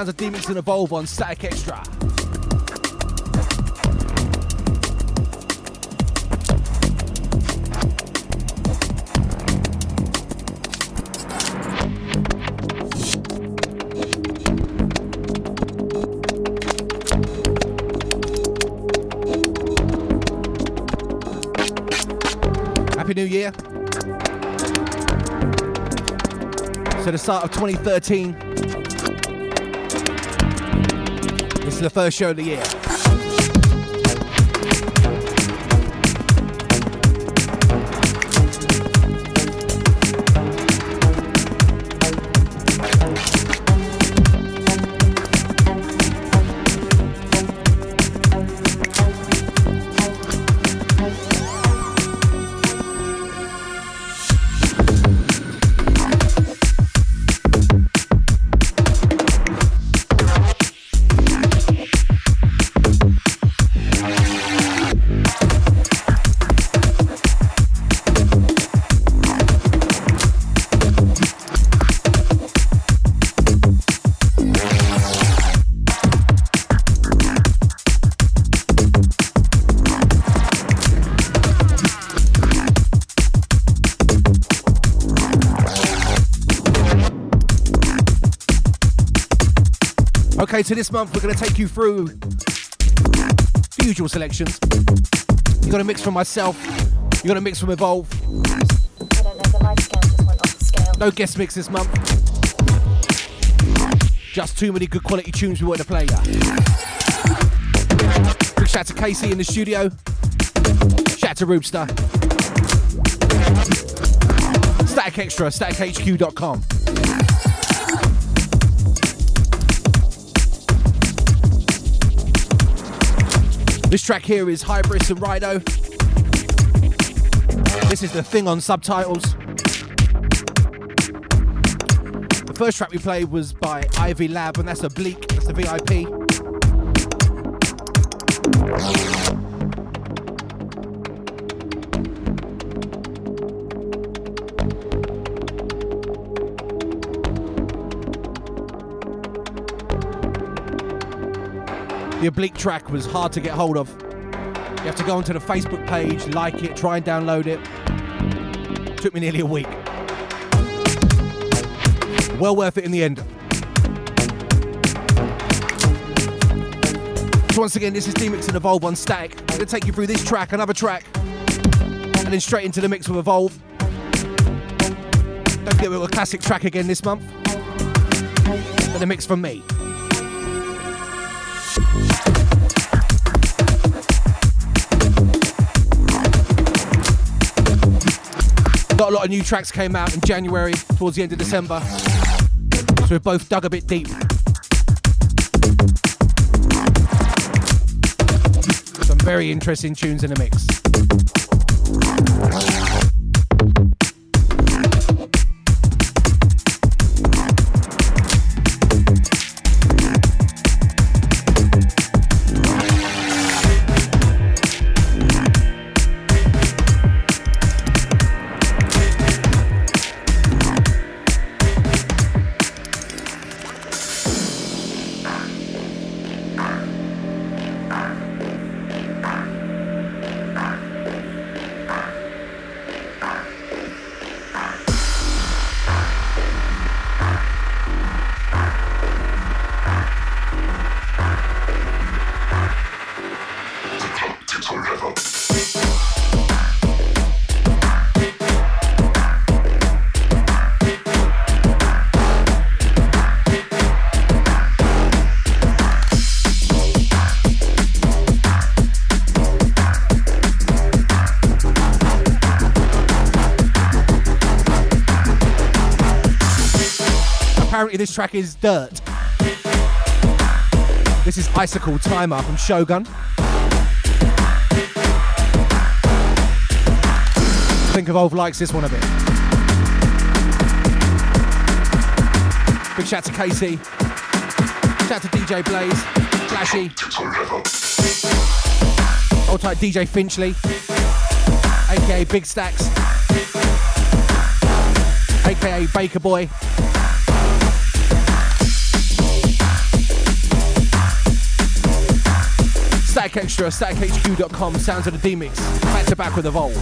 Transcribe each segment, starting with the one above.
sounds of D-Mix and Evolve on Static Extra. Happy New Year. So the start of 2013 the first show of the year. Okay, so this month we're going to take you through the usual selections. You got a mix from myself, you got a mix from Evolve. No guest mix this month. Just too many good quality tunes we want to play ya. Big shout to Casey in the studio. Shout to Roobster. Static Extra, statichq.com. This track here is Hybris and Rido. This is the thing on subtitles. The first track we played was by Ivy Lab, and that's Oblique, that's the VIP. The oblique track was hard to get hold of. You have to go onto the Facebook page, like it, try and download it. Took me nearly a week. Well worth it in the end. So once again, this is D-Mix and Evolve on Static. I'm going to take you through this track, another track, and then straight into the mix with Evolve. Don't forget we've got a classic track again this month. And a mix from me. A lot of new tracks came out in January, towards the end of December. So we've both dug a bit deep. Some very interesting tunes in the mix. This track is dirt. This is Icicle Timer from Shogun. Think Evolve likes this one a bit. Big shout to Casey. Shout to DJ Blaze, Flashy. Old type DJ Finchley, aka Big Stacks, aka Baker Boy. Static Extra, statichq.com, sounds of the D-Mix, back to back with Evolve.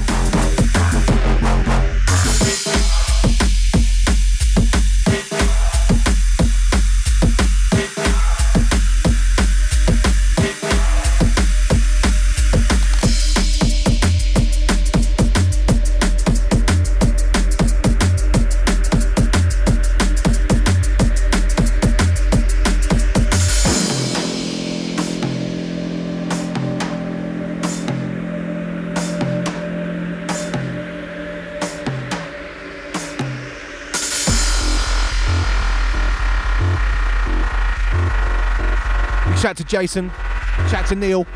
Shout to Jason. Shout to Neil.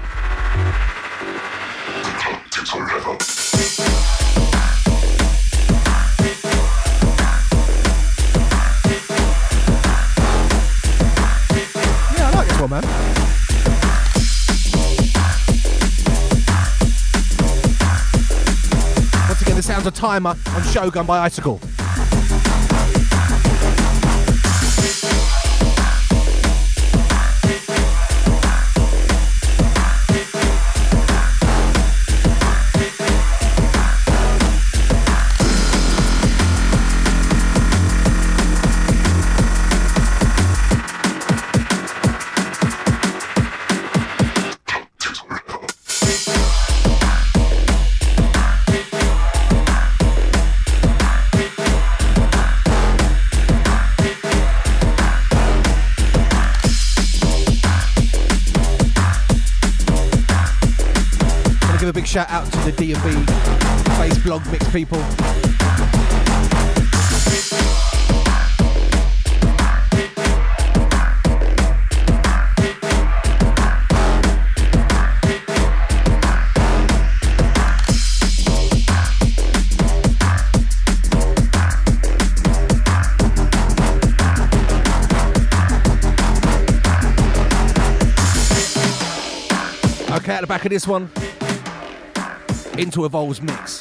Yeah, I like this one, man. Once again, the sounds of Timer on Shogun by Icicle. shout out to the D&B blog mix people. Okay, at the back of this one, into Evolve's mix.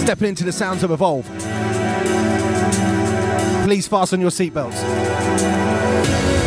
Stepping into the sounds of Evolve. Please fasten your seatbelts.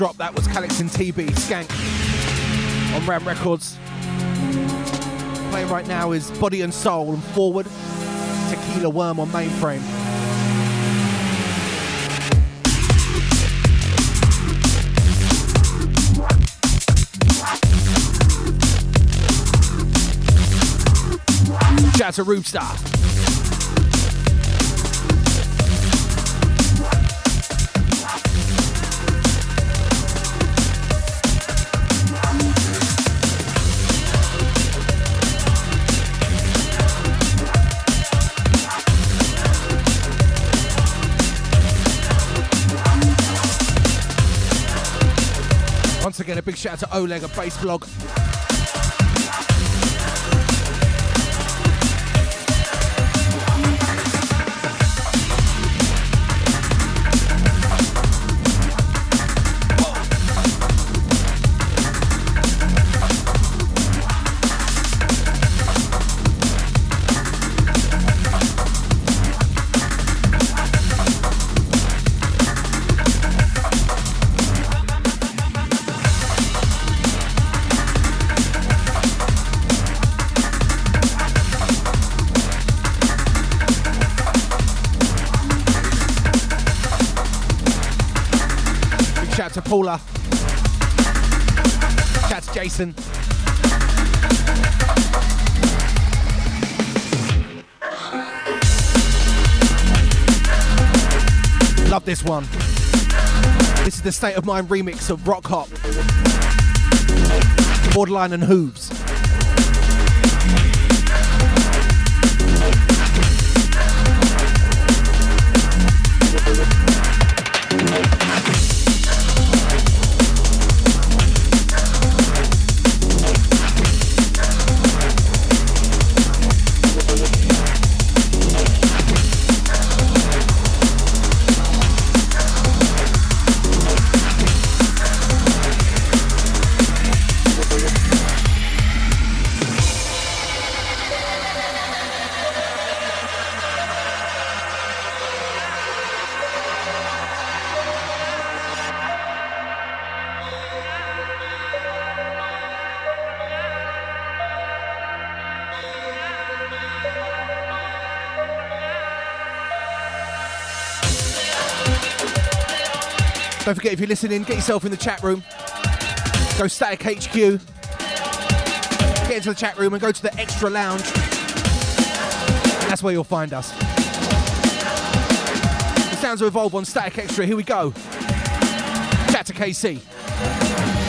Drop that was Calyx and TeeBee Skank on Ram Records. Playing right now is Body and Soul and Forward, Tequila Worm on Mainframe. Shout out to. Big shout out to Oleg of Bass Paula. That's Jason. Love this one. This is the State of Mind remix of Rock Hop, Borderline and Hooves. If you're listening, get yourself in the chat room. Go Static HQ. Get into the chat room and go to the extra lounge. That's where you'll find us. The sounds of Evolve on Static Extra. Here we go. Chat to KC.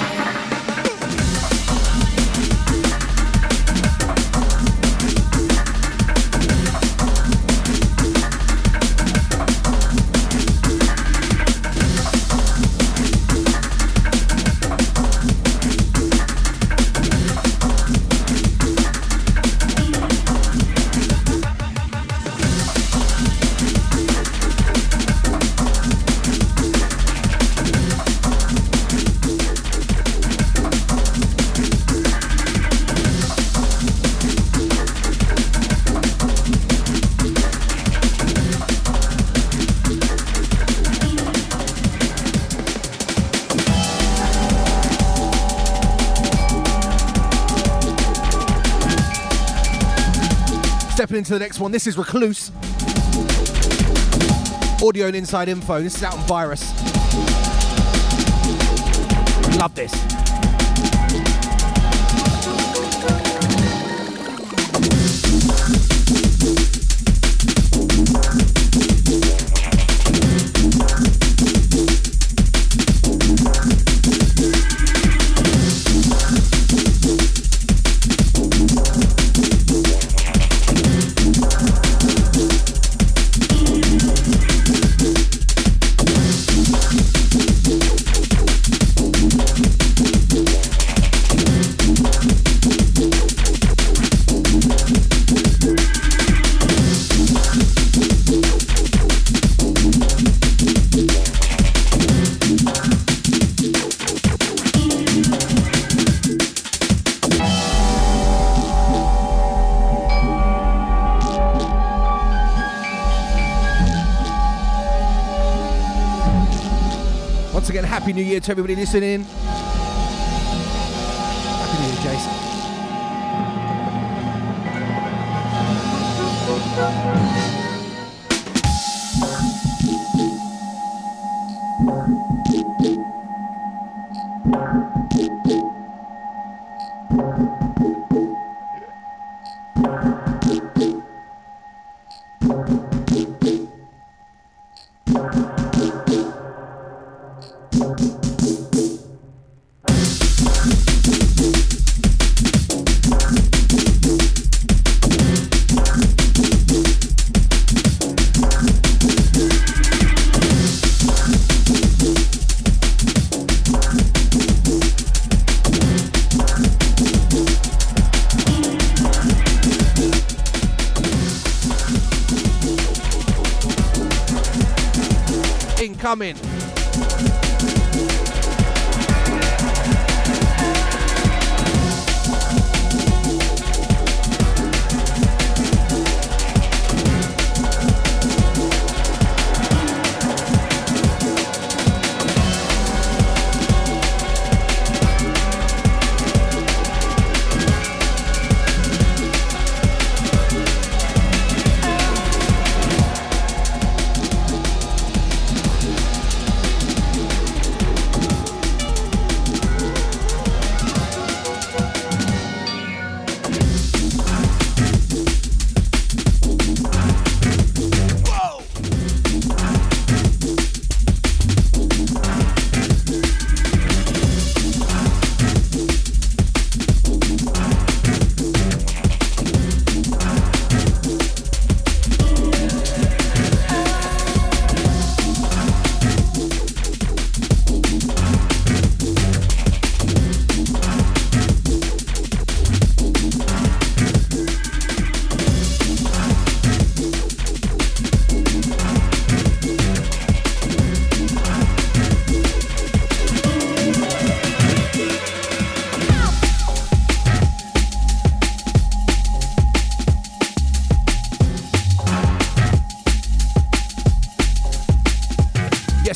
Into the next one. This is Recluse. Audio and inside info. This is out on Virus. Love this. New Year to everybody listening.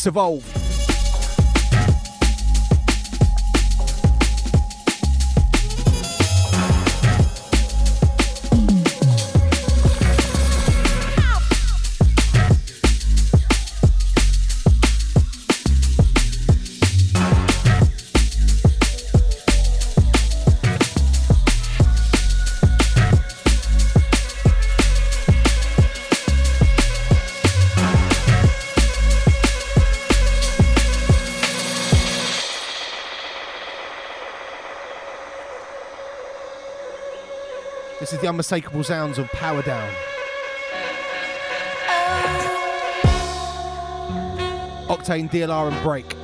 Evolve. The unmistakable sounds of Power Down. Octane, DLR, and Break.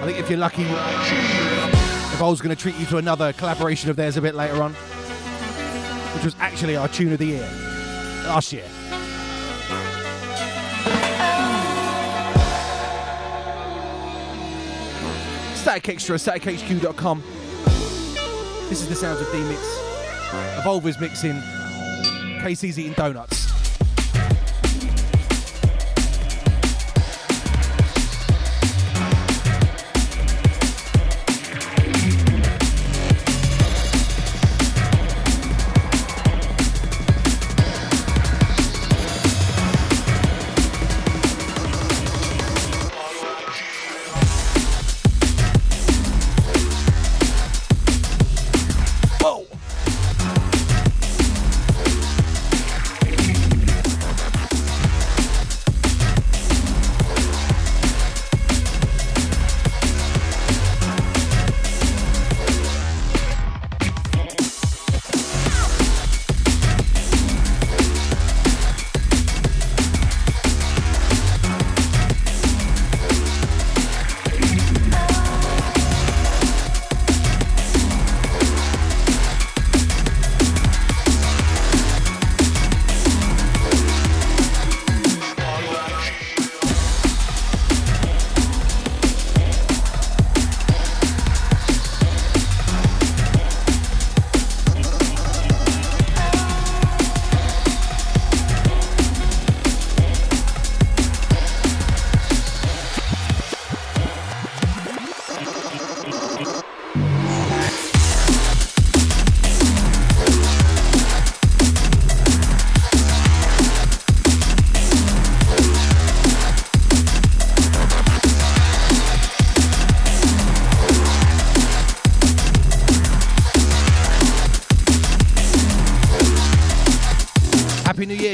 I think if you're lucky, if I was going to treat you to another collaboration of theirs a bit later on, which was actually our tune of the year last year. Static Extra, statichq.com. This is the sounds of D Mix. Evolve is mixing, KC's eating donuts.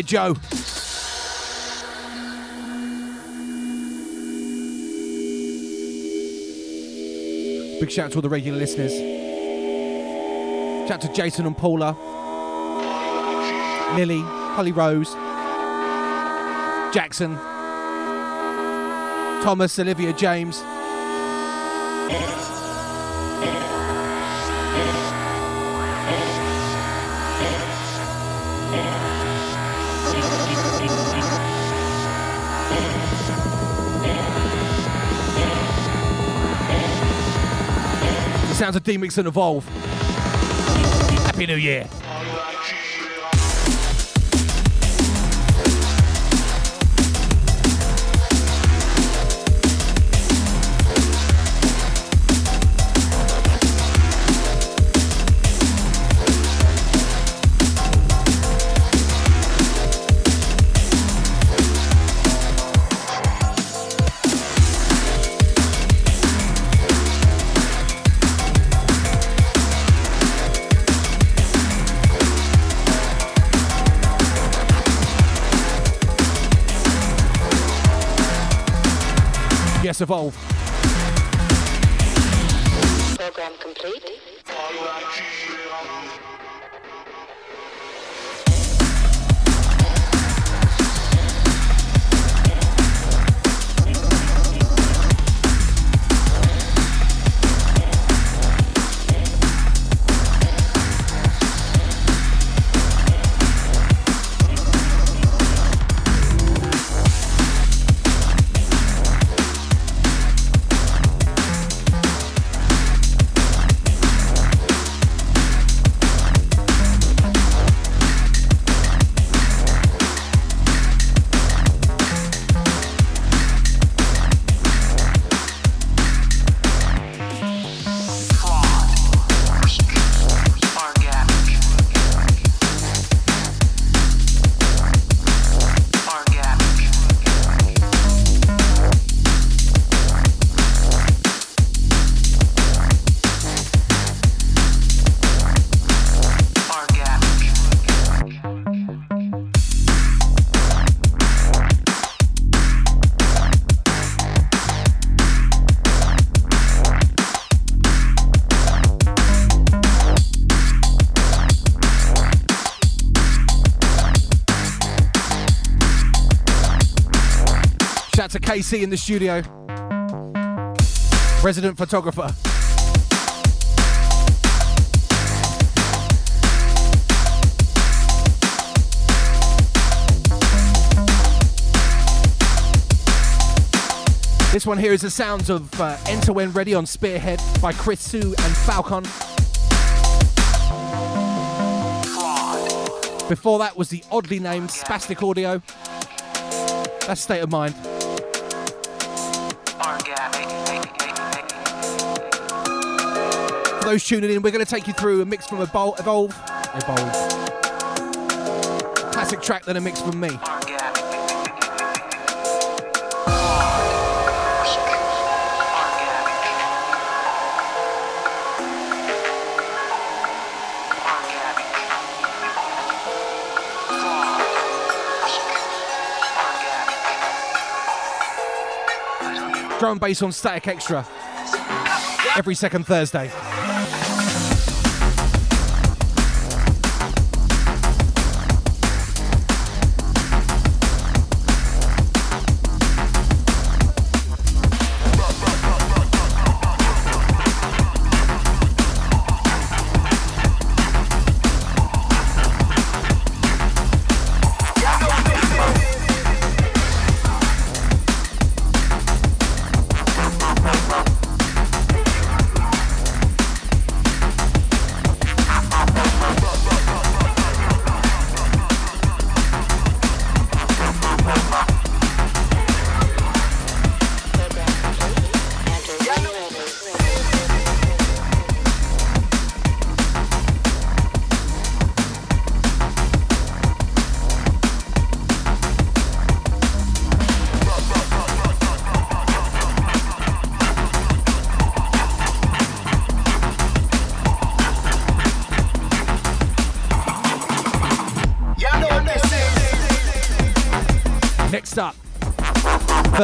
Joe. Big shout out to all the regular listeners. Shout out to Jason and Paula, Lily, Holly Rose, Jackson, Thomas, Olivia, James. Sounds of D-Mix and Evolve. Happy New Year. Yes, JC in the studio, resident photographer. This one here is the sounds of uh, Enter When Ready on Spearhead by Chris.SU and Falcon. Before that was the oddly named Spastic Audio. That's State of Mind. Those tuning in, we're going to take you through a mix from Evolve. Evolve. Evolve. Classic track, then a mix from me. Drum and bass on Static Extra every second Thursday.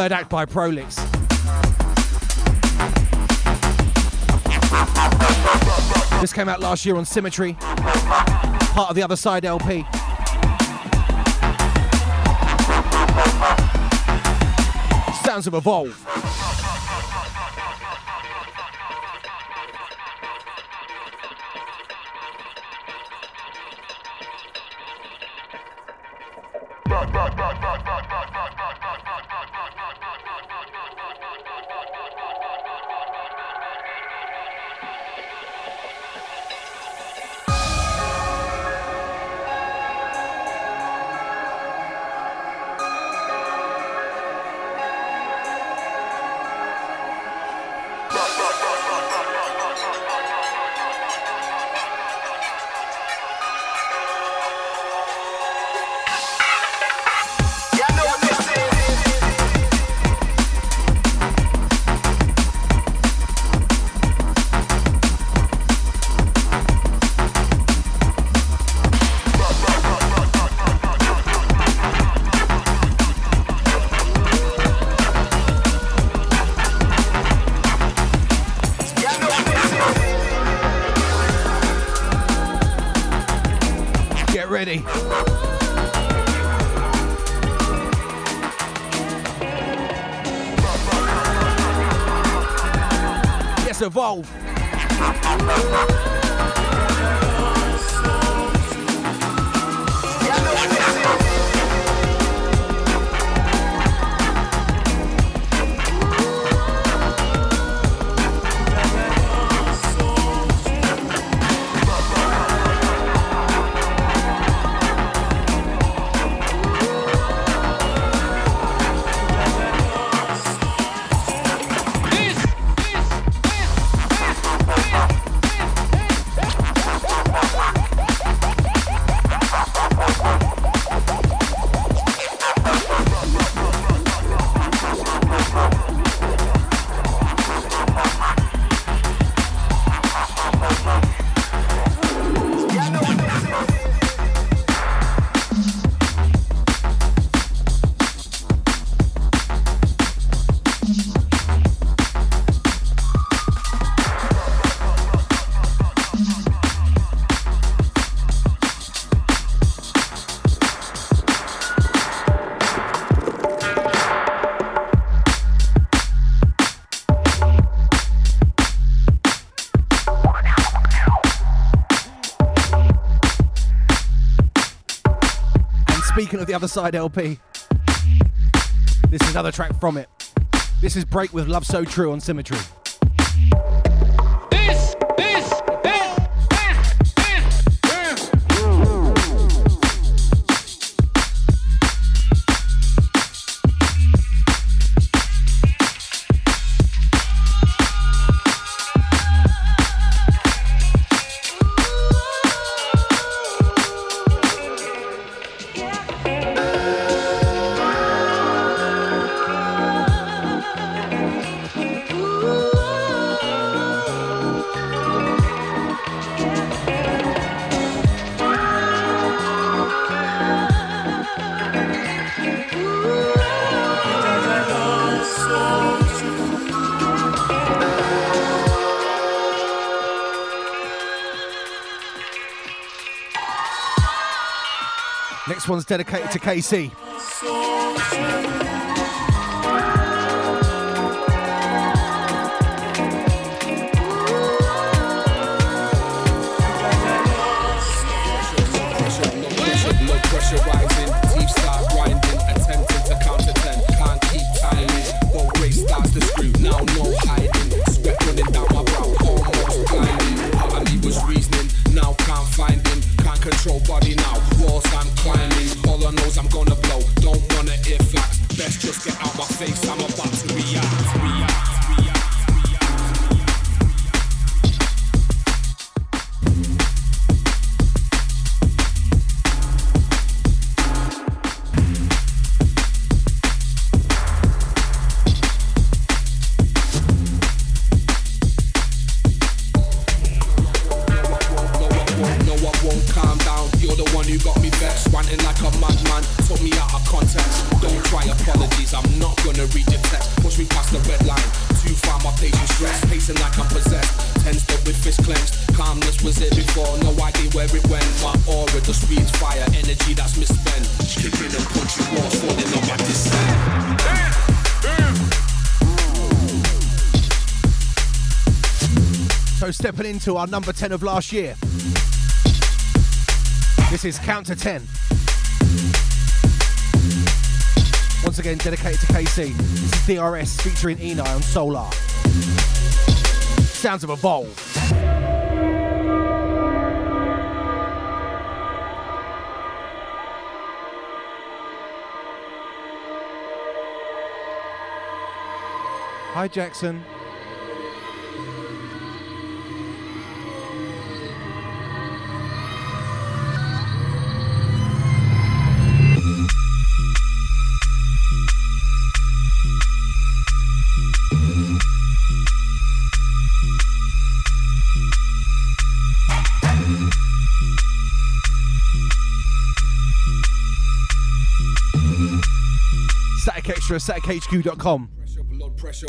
Third act by Prolix. This came out last year on Symmetry, part of the Other Side LP. Sounds of Evolve. The other side LP. This is another track from it. This is Break with Love So True on Symmetry. One's dedicated to KC. Into our number 10 of last year. This is Count to 10. Once again, dedicated to KC. This is DRS featuring Enei on Solar. Sounds of a Evolve. Hi, Jackson. Extra statichq.com. Pressure, blood pressure,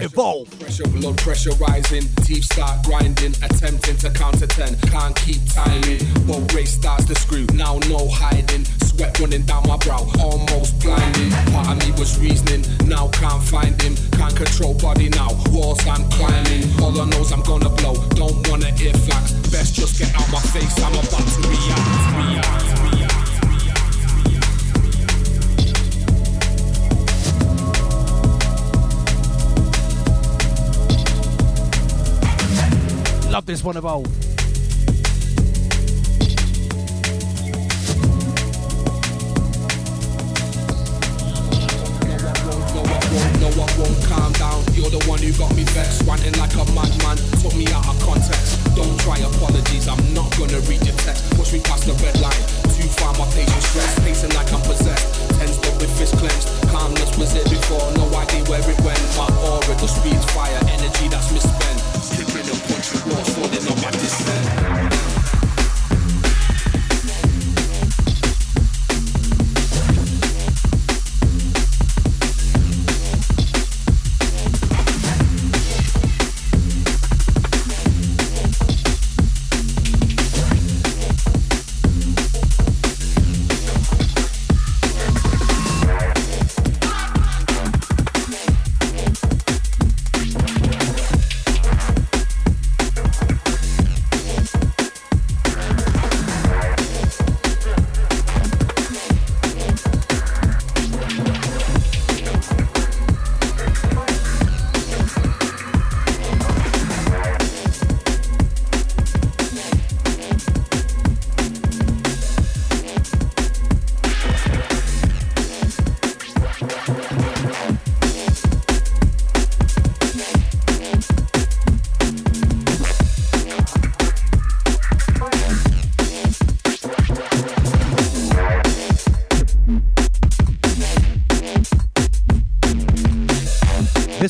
Evolve. Pressure, blood pressure rising. Teeth start grinding, attempting to counter 10. Can't keep timing. But race starts to screw. Now no hiding. Sweat running down my brow, almost blinding. Part of me was reasoning, now can't find him. Can't control body now. Walls I'm climbing. All I know's I'm gonna blow. Don't wanna ear flax. Best just get out my face. I'm about to react. react, this one of old. no, I won't calm down. You're the one who got me vexed, like a madman. Took me out of context. Don't try apologies, I'm not gonna read your text. Push me past the red line. Too far, my patience stressed. Pacing like I'm possessed. With clenched. Calmness was before, no idea where it went. My aura, speed's fire, energy that's misspent. Falling on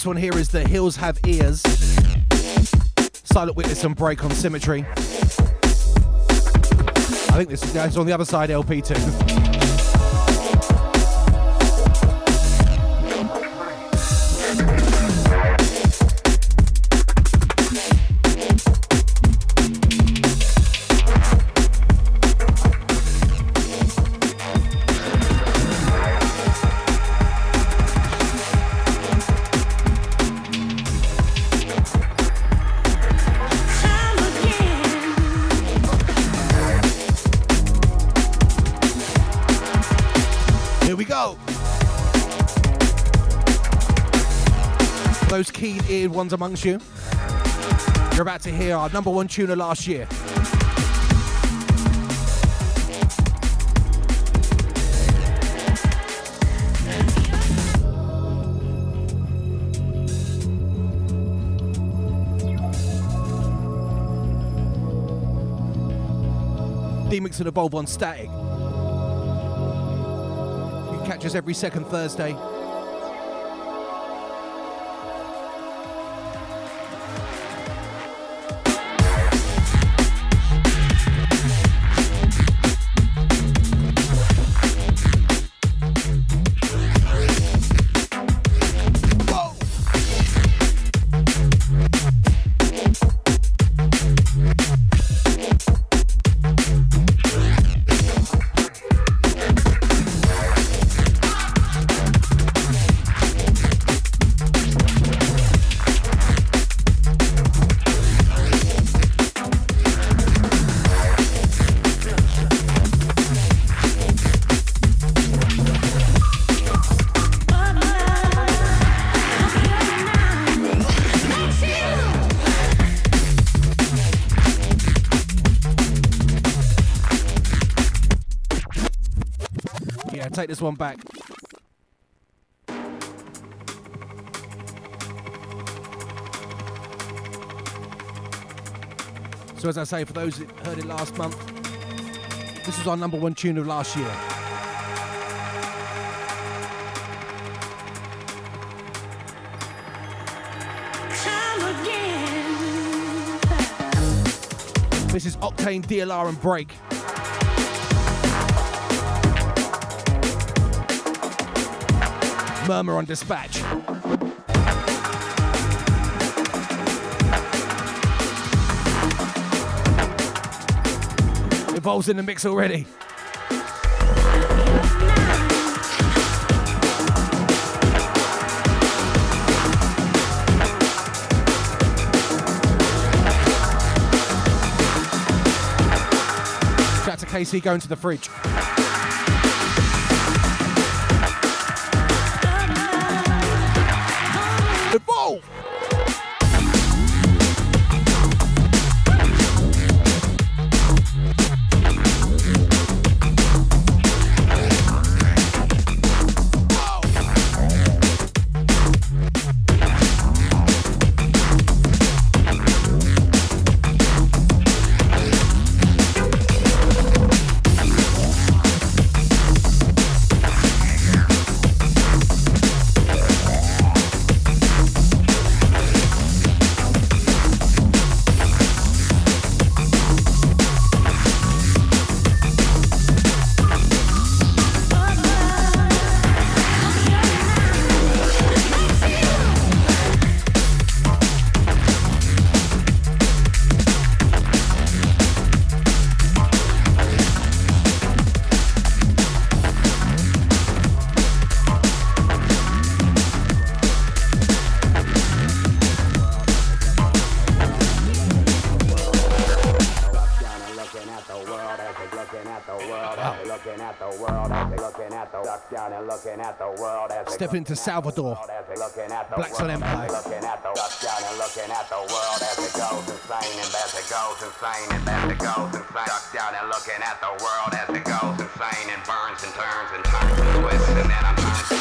one here is The Hills Have Ears. Silent Witness and Break on Symmetry. I think this guy's on the other side LP too. Ones amongst you. You're about to hear our number one tuner last year. D-Mix and Evolve on Static. You catch us every second Thursday take this one back. So, as I say, for those that heard it last month, this was our number one tune of last year. This is Octane, DLR, and Break. Murmur on dispatch. Evolves in the mix already. Shout to KC going to the fridge. Step into Salvador. Black Sun Empire. Looking at the down and looking at the world as it goes insane and as it goes insane and as it goes insane. Down and looking at the world as it goes insane and burns and turns and turns and twists and then I'm turns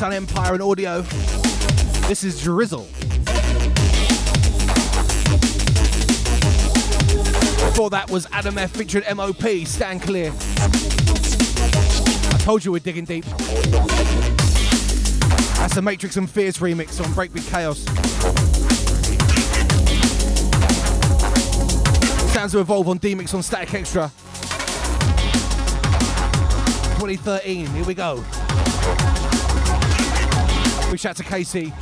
Sun Empire and audio. This is Drizzle. Before that was Adam F featuring MOP, Stand Clear. I told you we're digging deep. That's the Matrix and Fierce remix on Breakbeat Kaos. Sounds to Evolve on D-Mix on Static Extra. 2013, here we go. Big shout to Casey.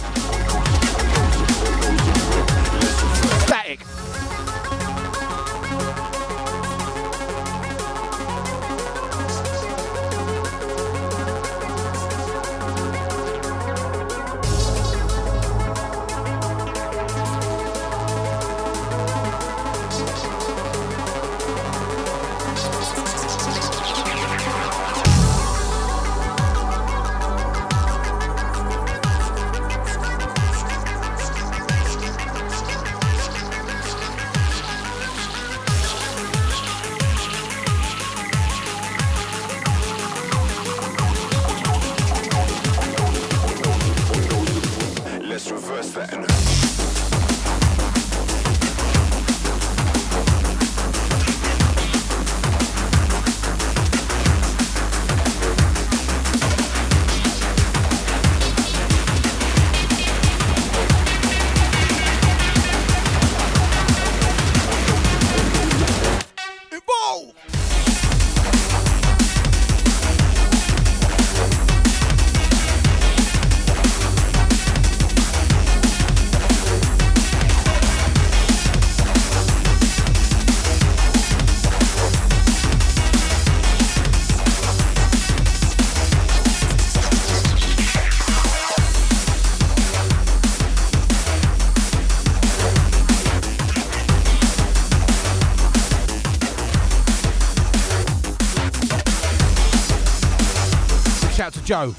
Joe.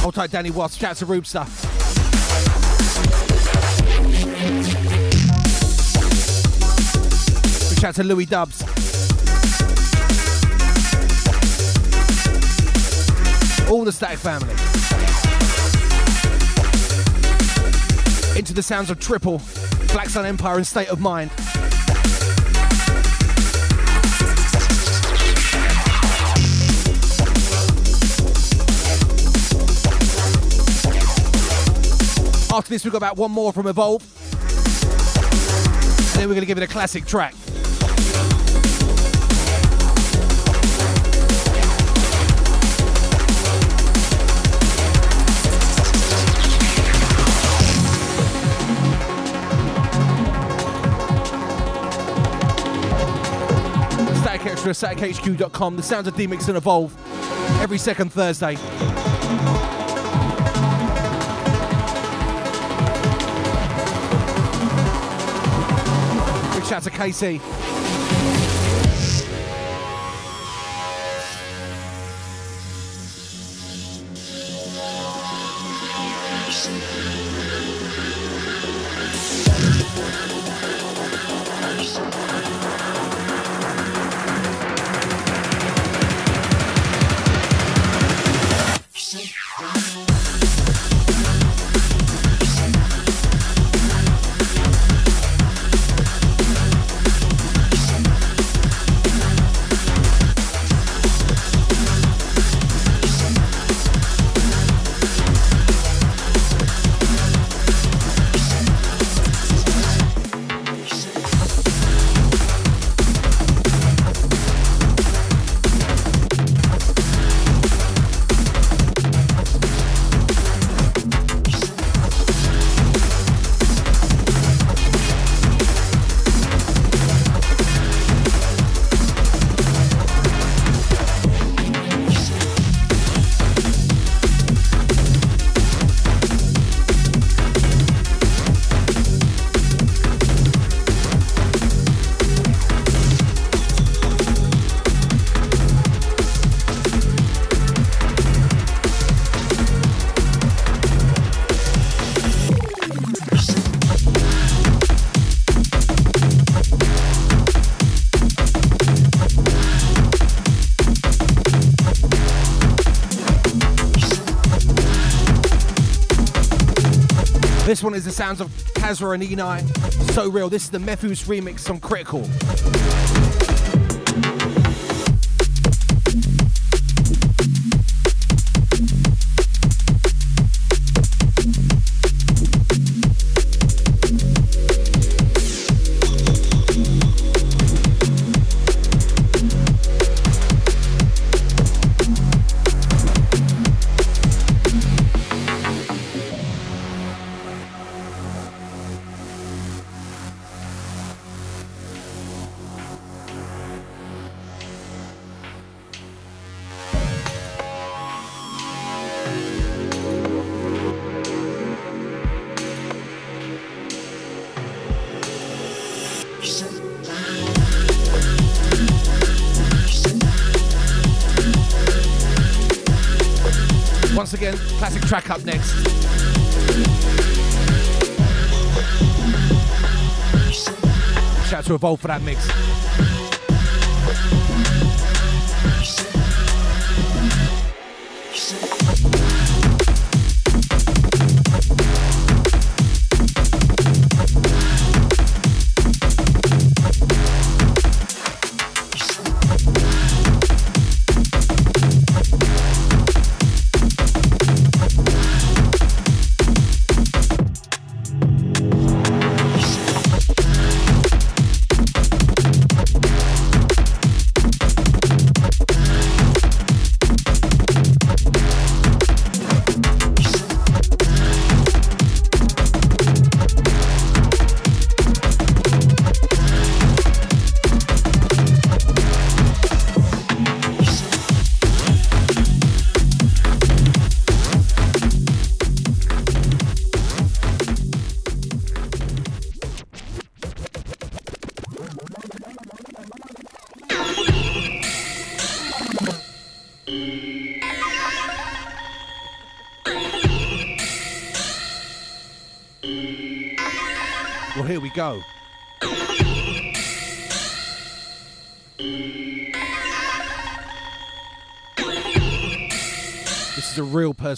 Hold tight, Danny Watts. Shout out to Roobster. Shout out to Louis Dubs. All the Static family. Into the sounds of Triple, Black Sun Empire, and State of Mind. After this, we've got about one more from Evolve. And then we're going to give it a classic track. Static Extra, statichq.com. The sounds of D-Mix and Evolve every second Thursday. Out to Casey. One is the sounds of Kasra and Enei. So real. This is the Mefjus remix on Critical. Shout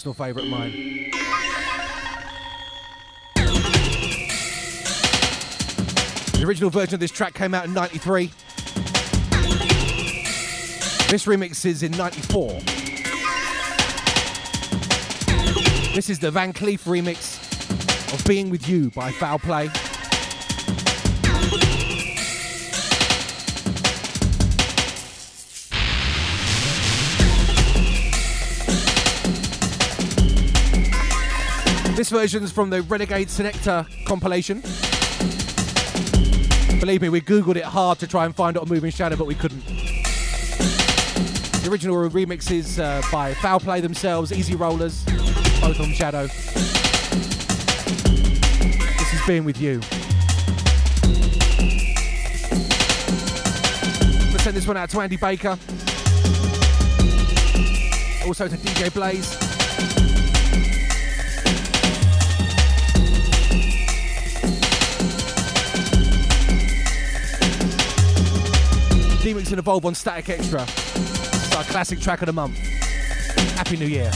personal favourite of mine. The original version of this track came out in 93. This remix is in 94. This is the Van Cleef remix of Being With You by Foul Play. This version's from the Renegade Selector compilation. Believe me, we googled it hard to try and find it on Moving Shadow, but we couldn't. The original remix is uh, by Foul Play themselves, Easy Rollers, both on Shadow. This is Being With You. Let's send this one out to Andy Baker. Also to DJ Blaze. And Evolve on Static Extra. It's our classic track of the month. Happy New Year.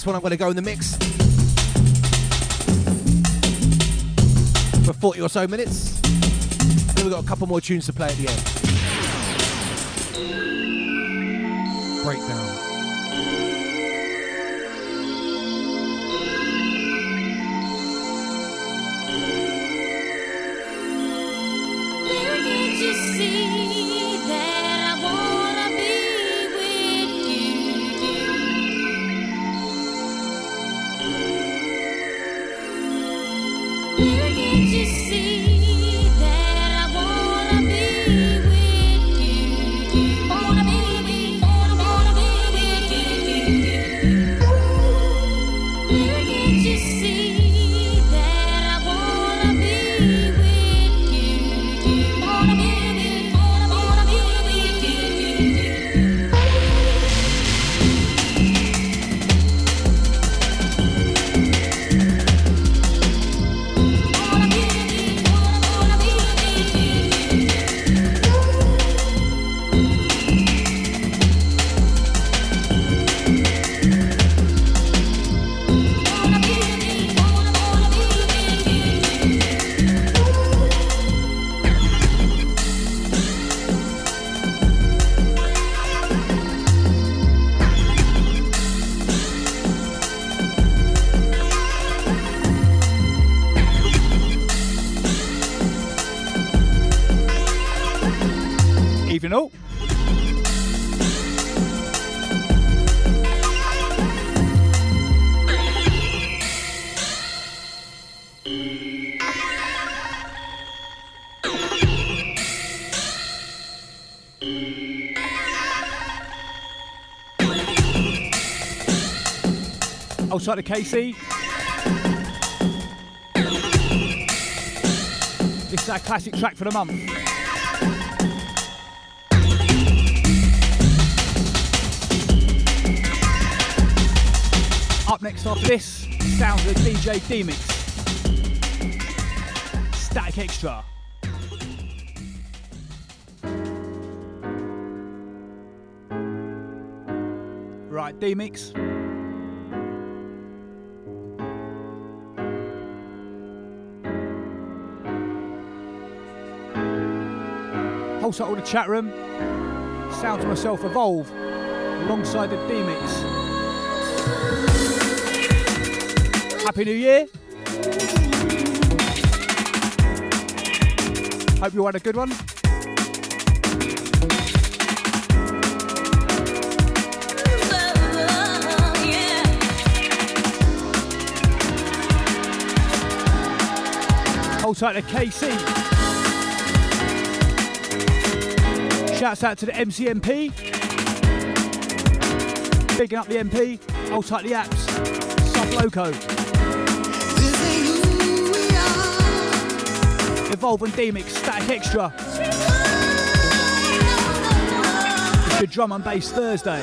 This one, I'm going to go in the mix for 40 or so minutes. Then we've got a couple more tunes to play at the end. Outside of KC. This is our classic track for the month. Up next after this, sounds of DJ D-Mix. Static Extra. Right, D-Mix. Also all the chat room. Sound to myself evolve alongside the D-Mix. Happy New Year. Hope you had a good one. Hold tight to KC. Shouts out to the MCMP. Bigging up the MP. Hold tight the apps. Sub Loco. Evolve and D-Mix. Static Extra. It's your drum and bass Thursday.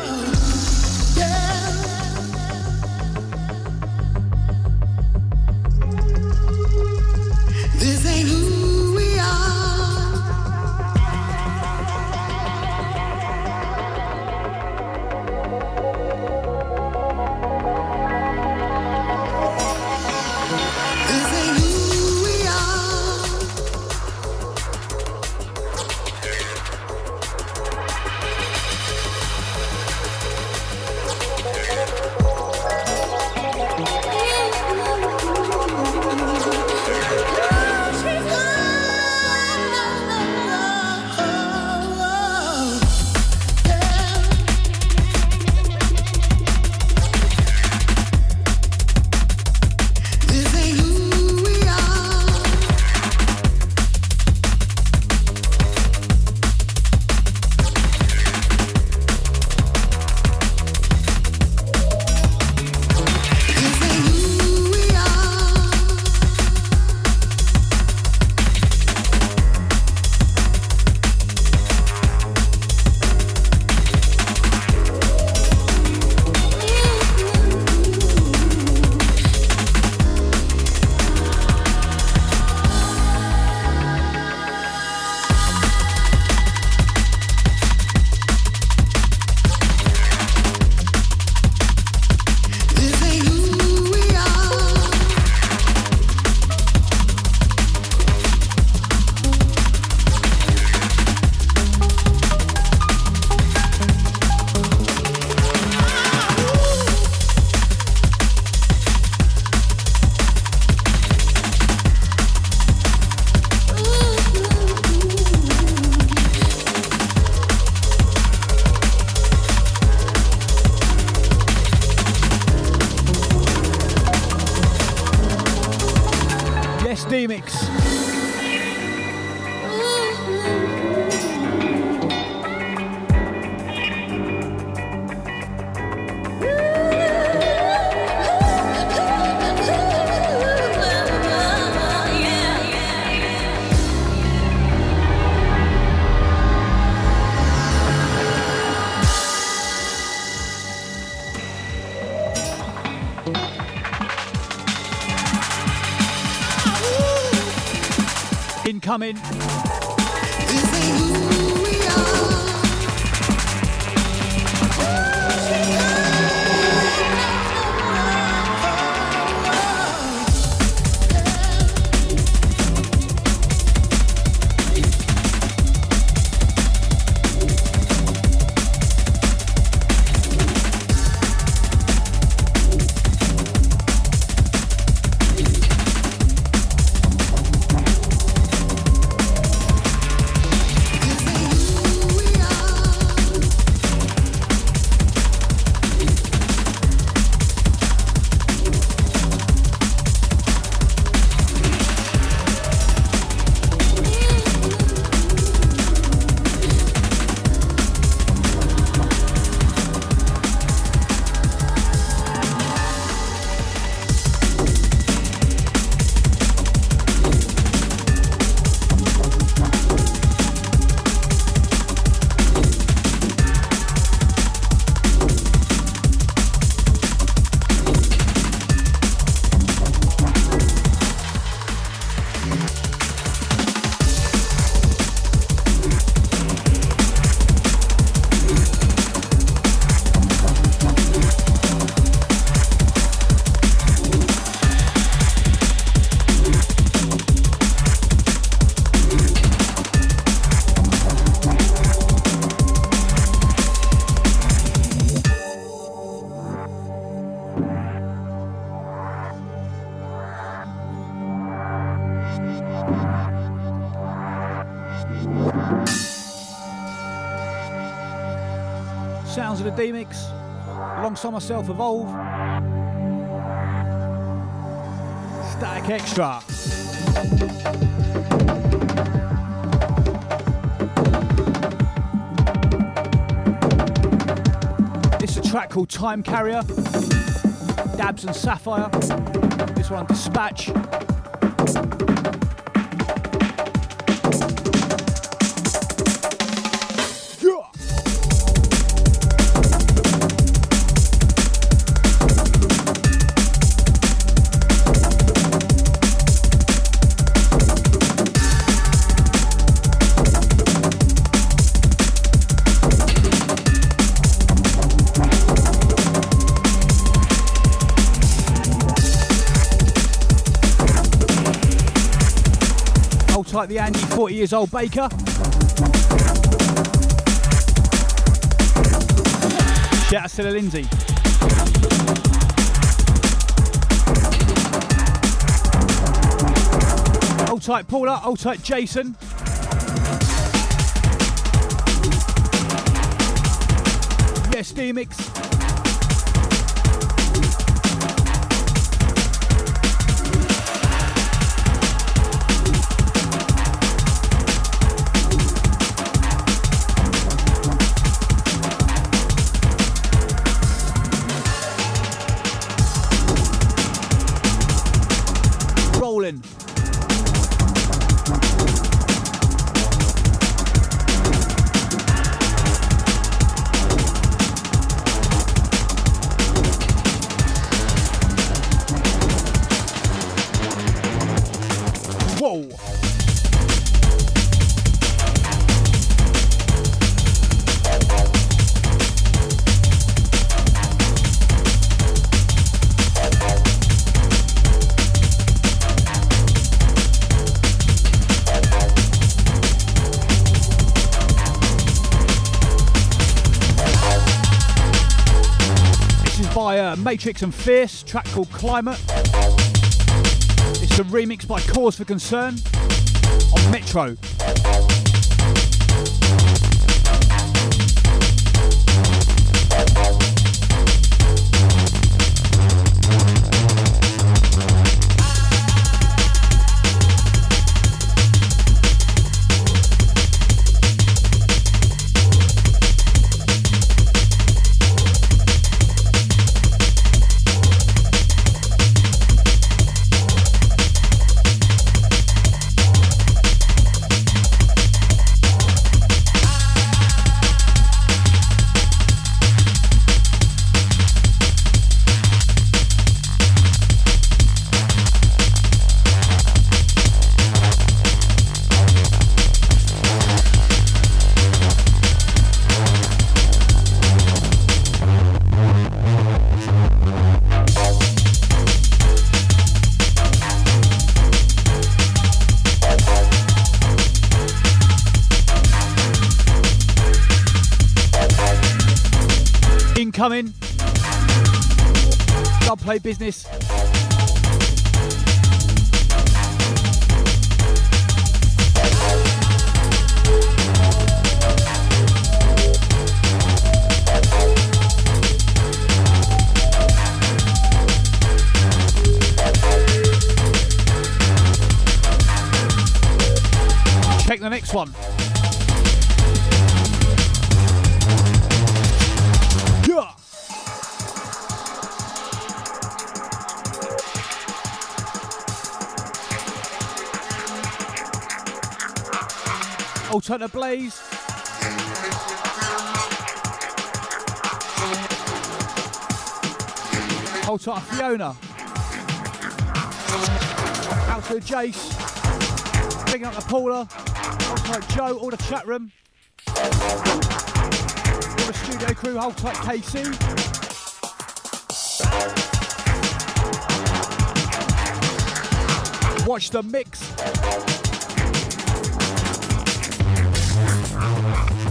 Coming. Alongside myself, Evolve. Static Extra. This is a track called Time Carrier, Dabs and Sapphire. This one, Dispatch. Like the Andy 40 years old baker. Shout out to the Lindsay. Hold tight Paula, hold tight Jason. Yes, D-Mix. Matrix and Fierce, track called Climate. It's a remix by Cause for Concern on Metro. Play business. Alternate Blaze. Hold tight, Fiona. Out to Jace. Picking up the Paula. Hold tight, Joe. All the chat room. All the studio crew. Hold tight, KC. Watch the mix. D-Mix.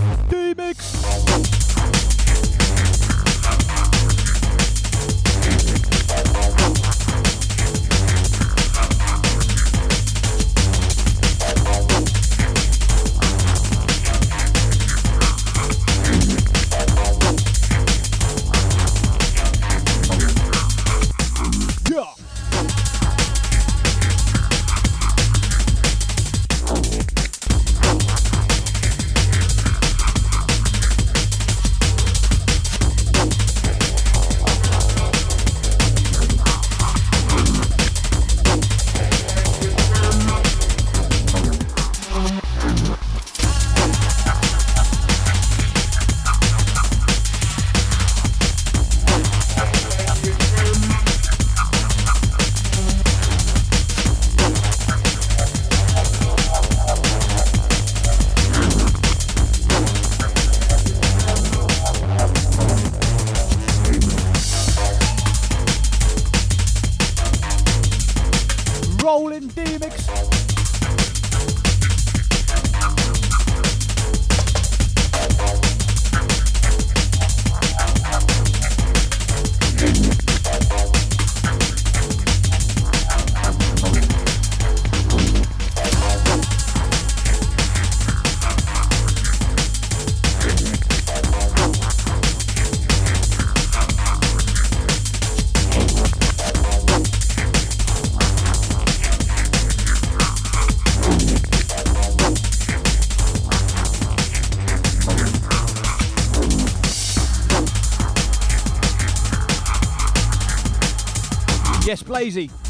Yes, Blazy.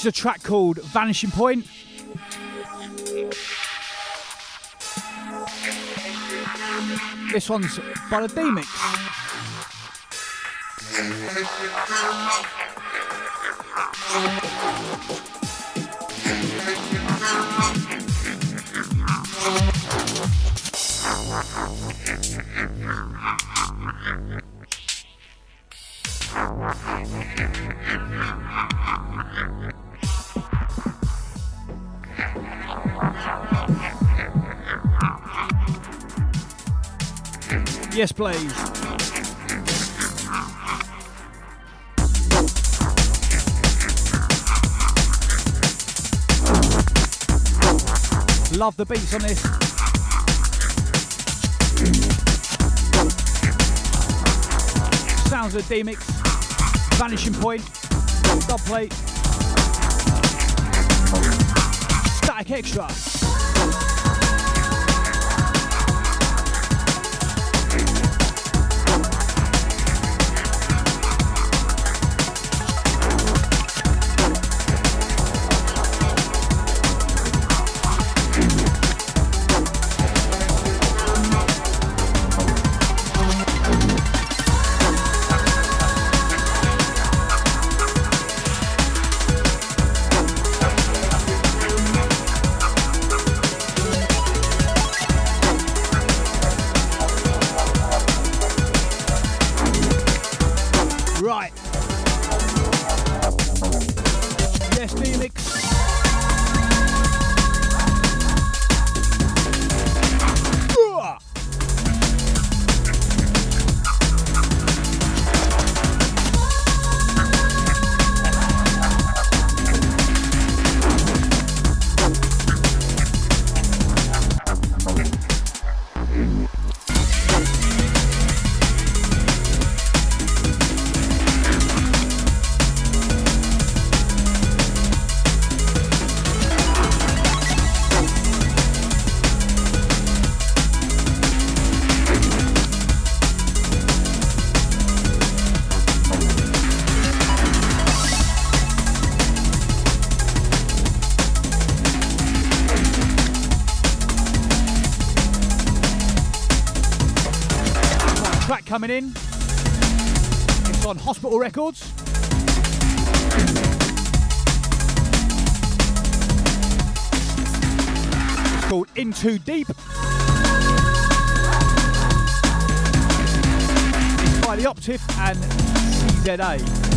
This is a track called Vanishing Point. This one's by the D-Mix. Yes, please. Love the beats on this. Sounds of D-Mix. Vanishing Point. Dub plate. Static Extra. Hospital Records. It's called In Too Deep. It's by the Optiv and CZA.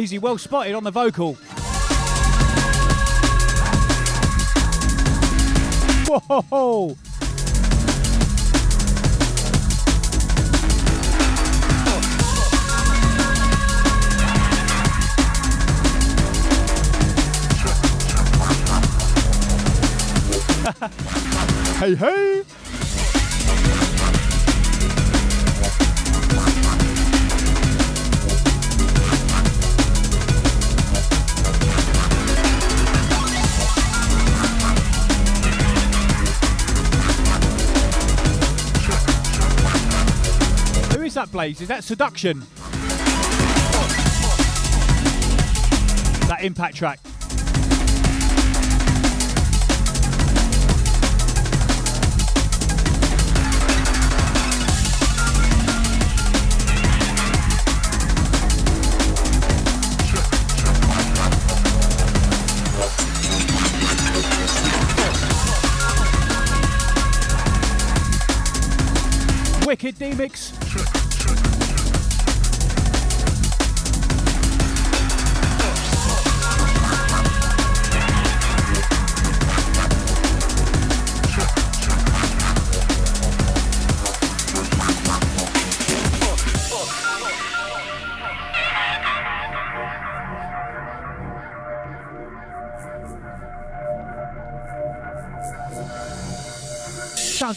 Lazy, well spotted on the vocal. Whoa! hey, hey! Blaze? Is that seduction? That impact track. Wicked D-Mix.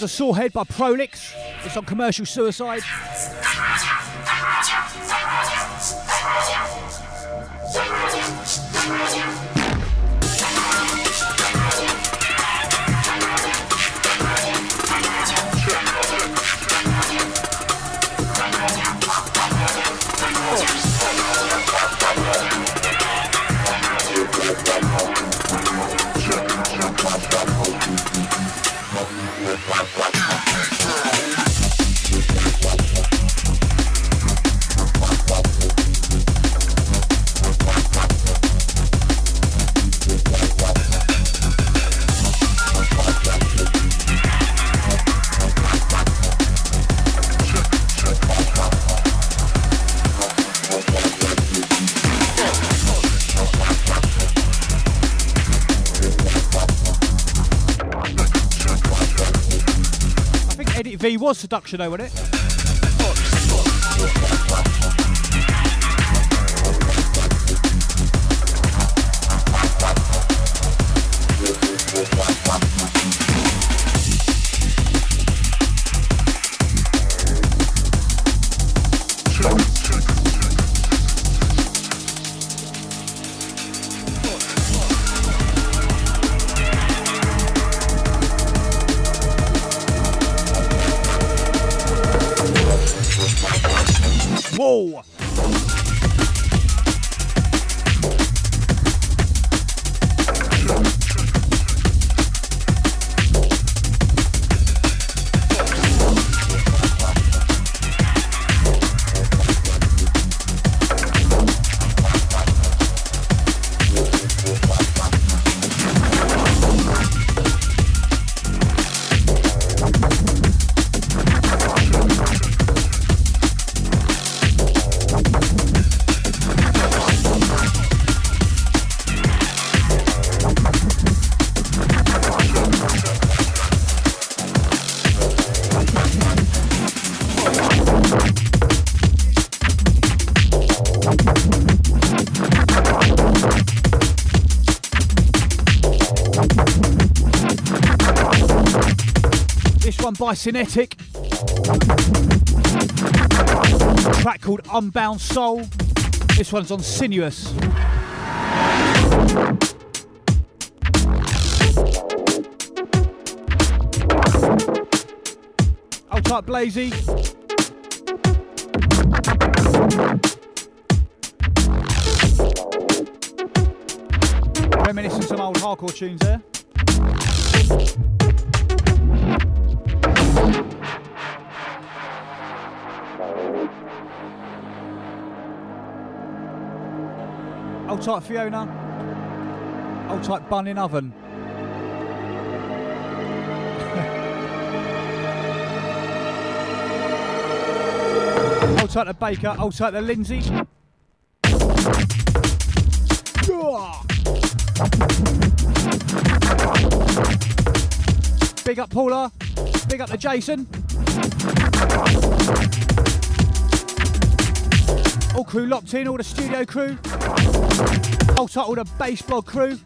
A sore head by Prolix. It's on commercial suicide. was seduction though, wasn't it? By Cinetic. A track called Unbound Soul. This one's on Sinuous. Hold tight, Blazy. Reminiscing some old hardcore tunes there. Hold tight, Fiona. Hold tight, bun in oven. Hold tight the baker. Hold tight the Lindsay. Big up Paula. Big up the Jason. All crew locked in, all the studio crew. Tight, all the bass blog crew.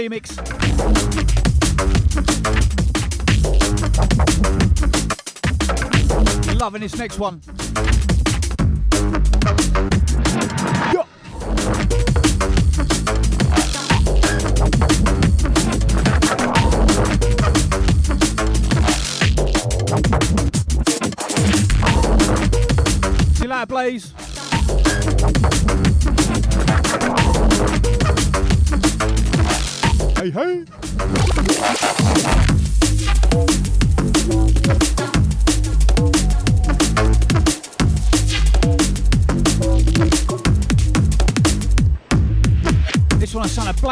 Rough D-Mix. Loving this next one.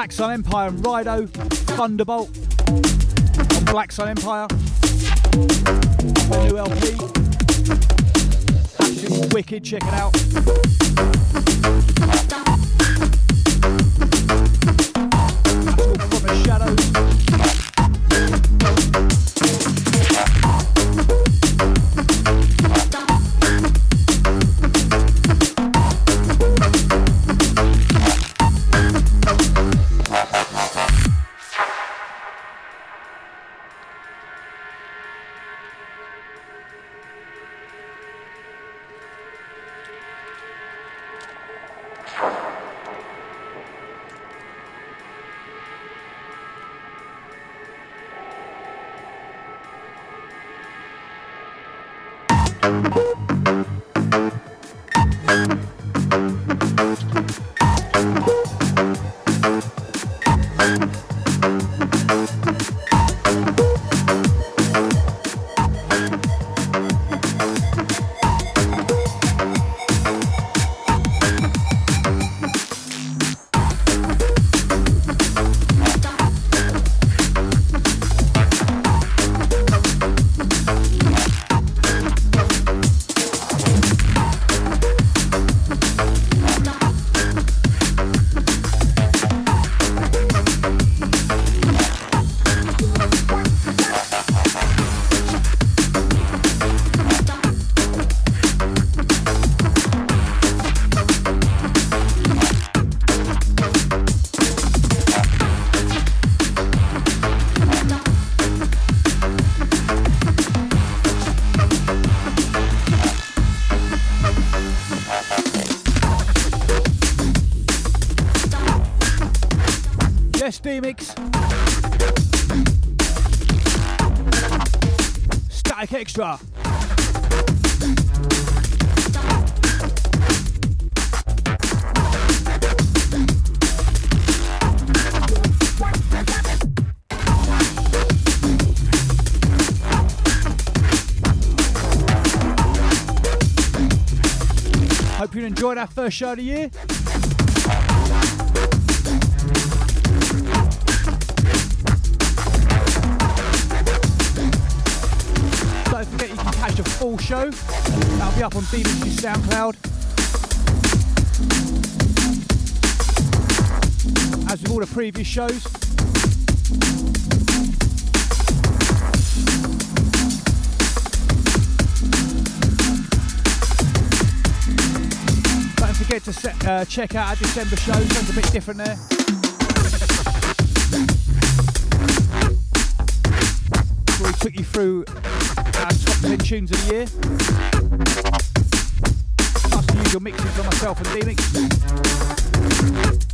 Black Sun Empire and Rido, Thunderbolt on Black Sun Empire. The new LP. Absolutely wicked, check it out. Enjoyed our first show of the year. Don't forget you can catch a full show. That'll be up on DBC SoundCloud. As with all the previous shows. Forget to set, uh, check out our December shows. Sounds a bit different there. We took you through our top 10 tunes of the year. Plus the usual mixes for myself and D-Mix.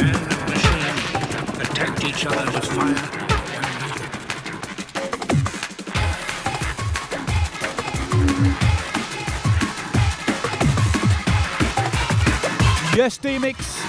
Man and machine attacked each other with fire. Yes, D-Mix.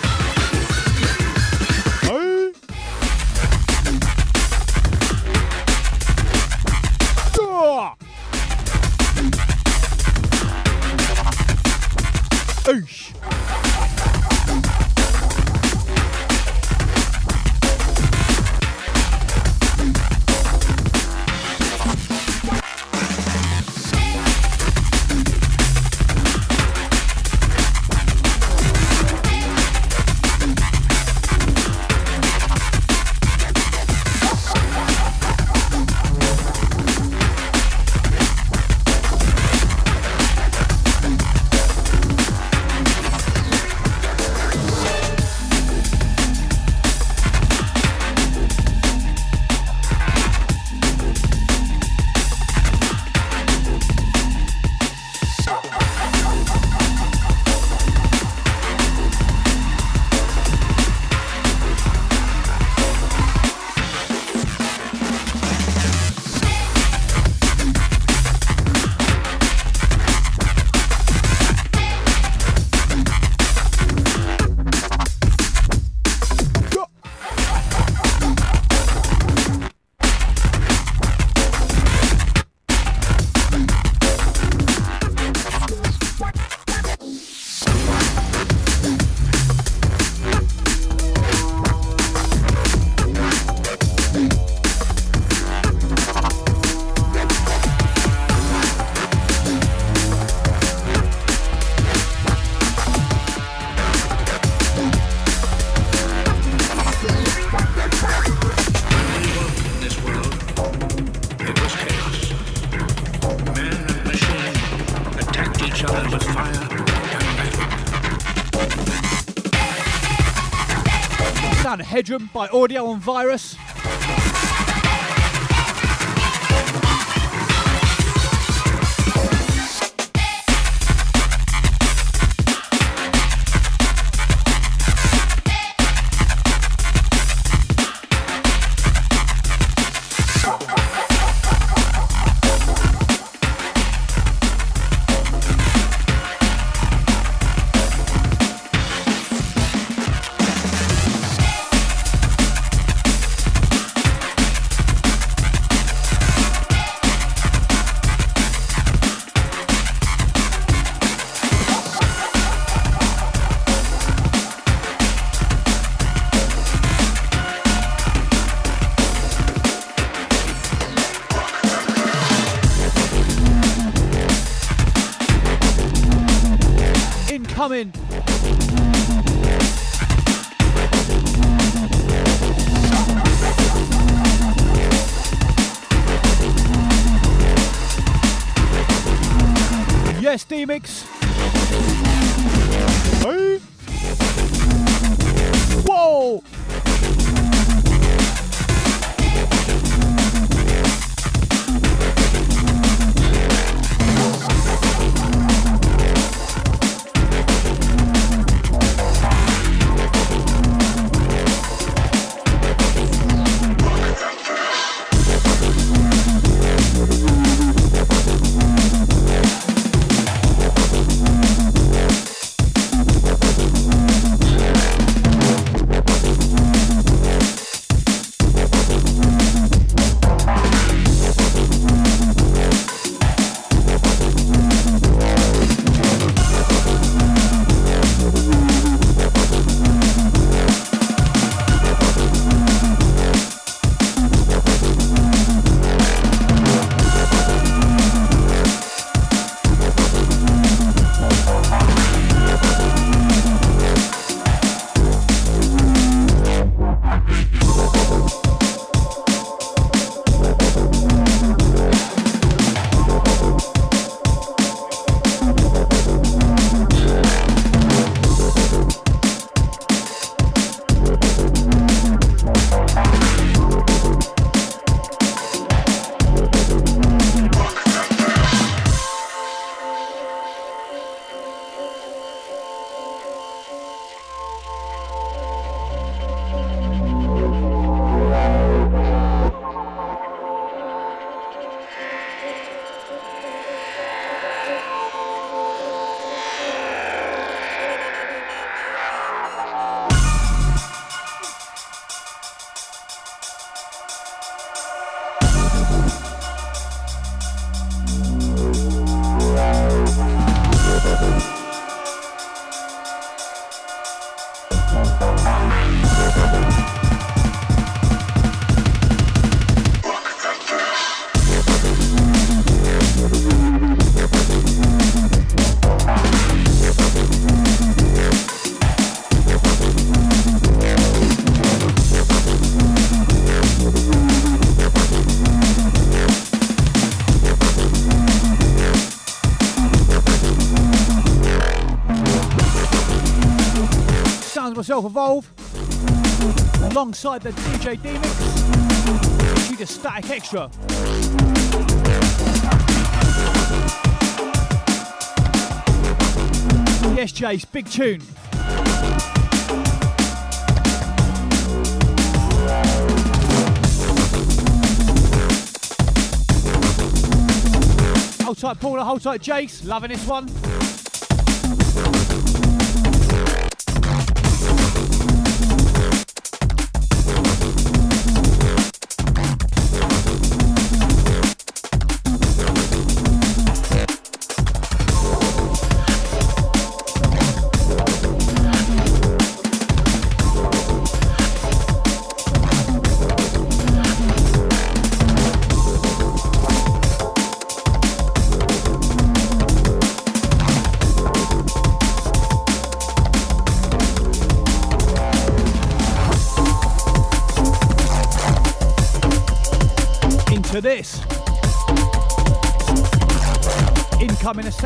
Headroom by Audio on Virus. Evolve alongside the DJ D-Mix. Just static extra. Yes, Jace, big tune. Hold tight, Paula, hold tight, Jace. Loving this one.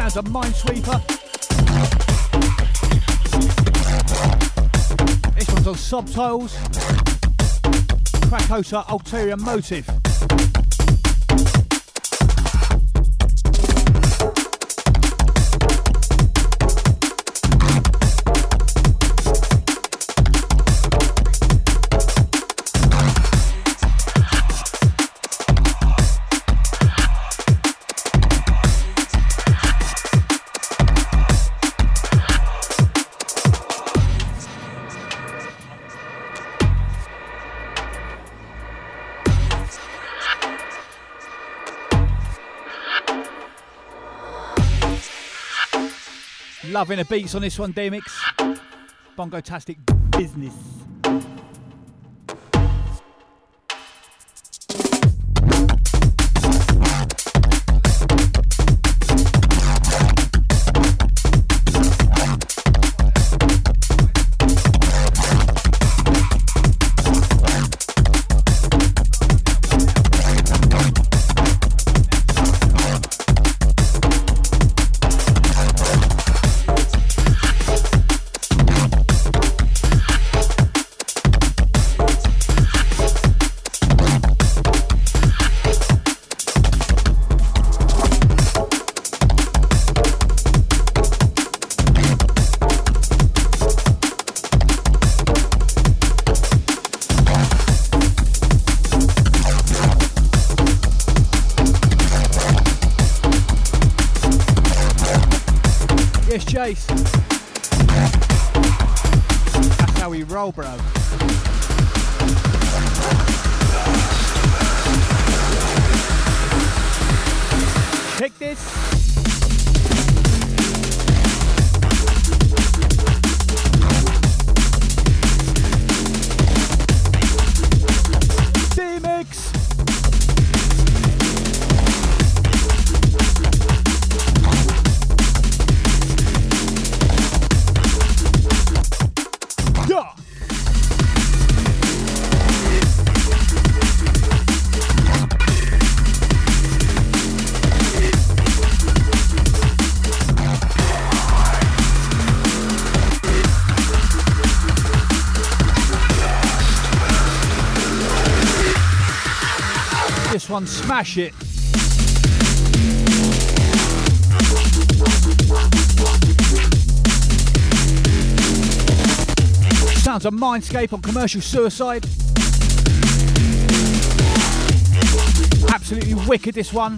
Sounds of Minesweeper. This one's on subtitles. Krakota Ulterior Motive. Loving the beats on this one, D-Mix. Bongo-tastic business. Roll, bro. Check this. One, smash it. Sounds of Mindscape on commercial suicide. Absolutely wicked this one.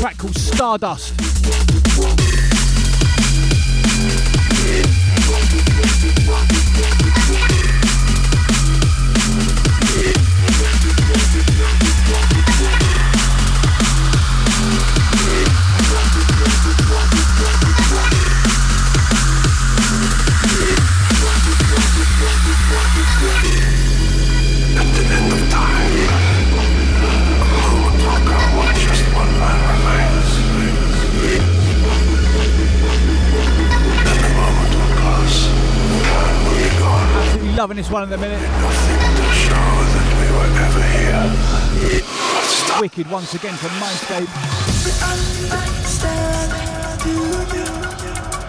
track called Stardust. Loving this one in a minute. Wicked once again from Mindscape.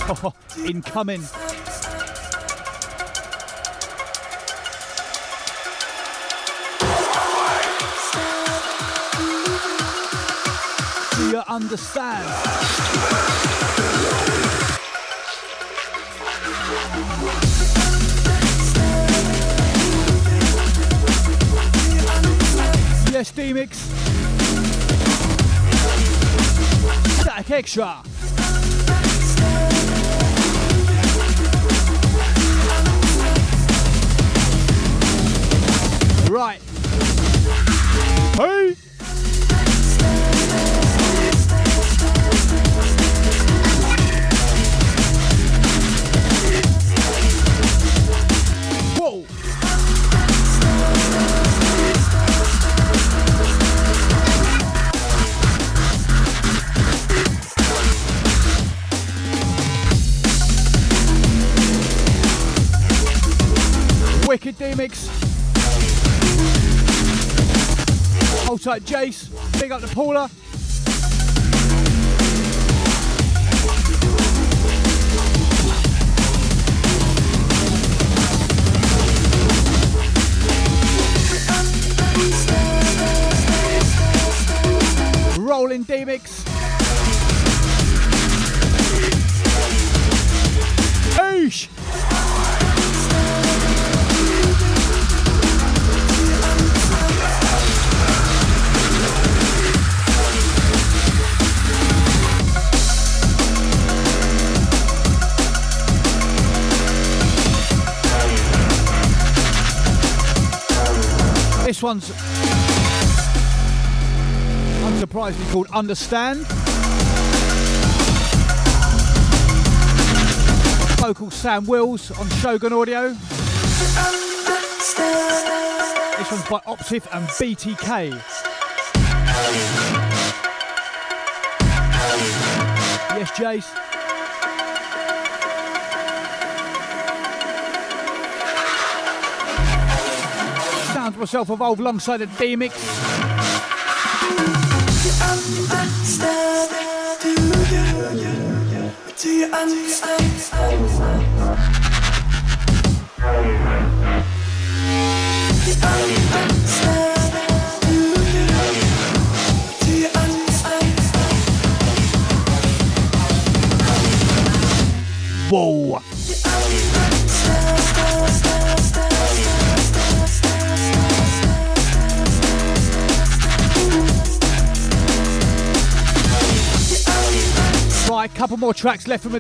Oh, incoming. Do you understand? Yes, D-Mix. Static Extra. Right. Hey! Tight, Jace. Big up the Paula. Rolling D-Mix. One's unsurprisingly called Understand. Vocal Sam Wills on Shogun Audio. This one's by Optiv and BTK. Yes, Jace. Myself evolve alongside the D-Mix. Do you Whoa! Right, couple more tracks left from the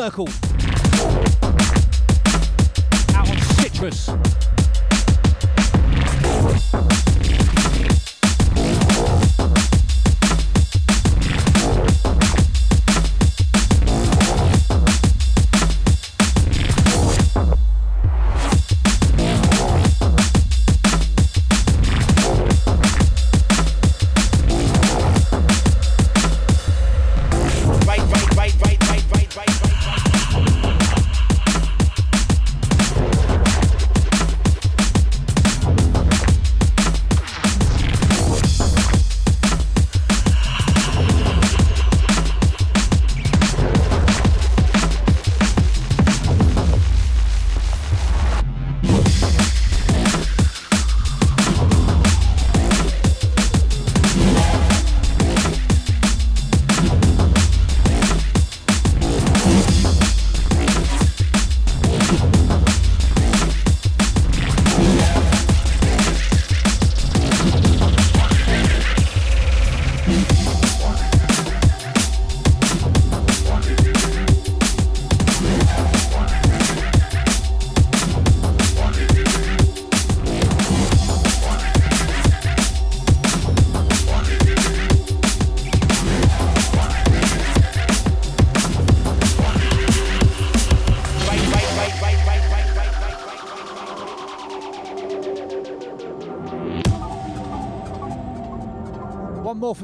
Circle.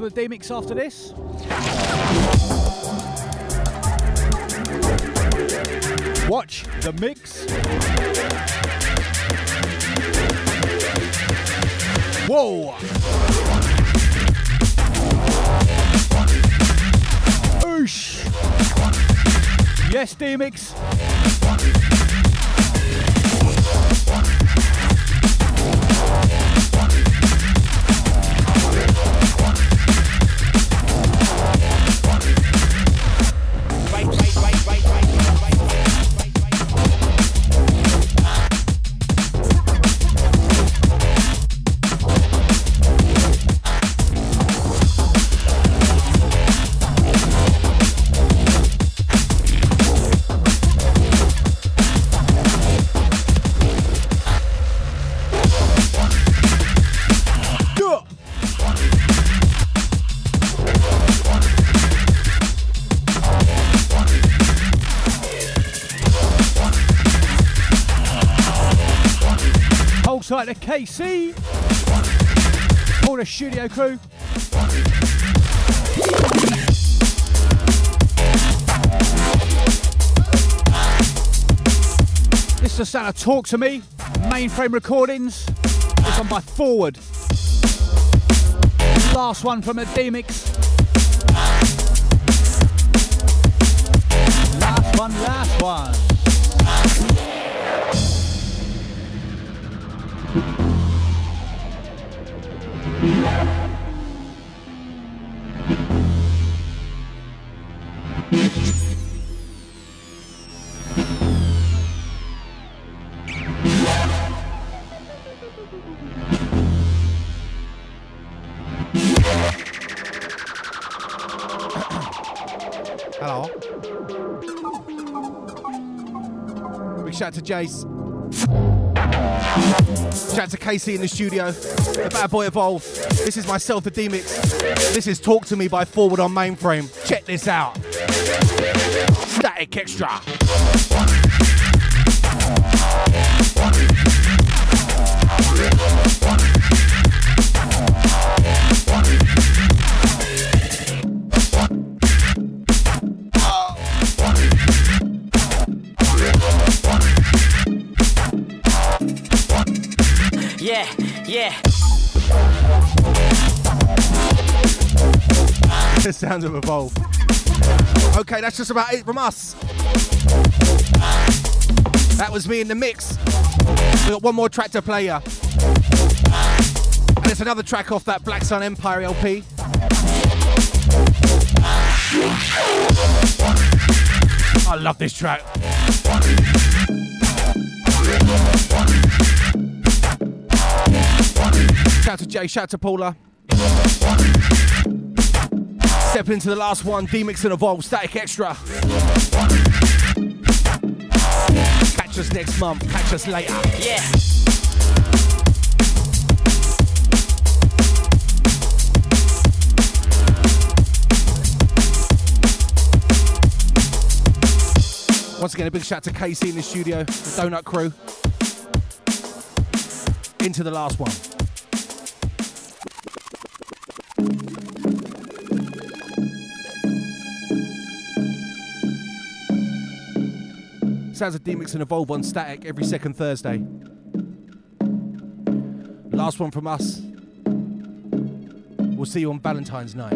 The D-Mix after this. Watch the mix. Whoa! Oosh! Yes, D-Mix. KC, all the studio crew. This is the sound of Talk to Me, mainframe recordings. This one by Forward. Last one from the Last one, last one. Hello. Big shout out to Jace. Shout out to Casey in the studio. The bad boy evolved. This is myself, the D-Mix. This is Talk to Me by Forward on Mainframe. Check this out. Static Extra. Sounds of Evolve. Okay, that's just about it from us. That was me in the mix. We got one more track to play ya. And it's another track off that Black Sun Empire LP. I love this track. Shout out to Jay, shout out to Paula. Step into the last one, D-Mix and Evolve, Static Extra. Catch us next month, catch us later. Yeah. Once again, a big shout to Casey in the studio, the Donut Crew. Into the last one. Sounds of D-Mix and Evolve on Static every second Thursday. Last one from us. We'll see you on Valentine's night.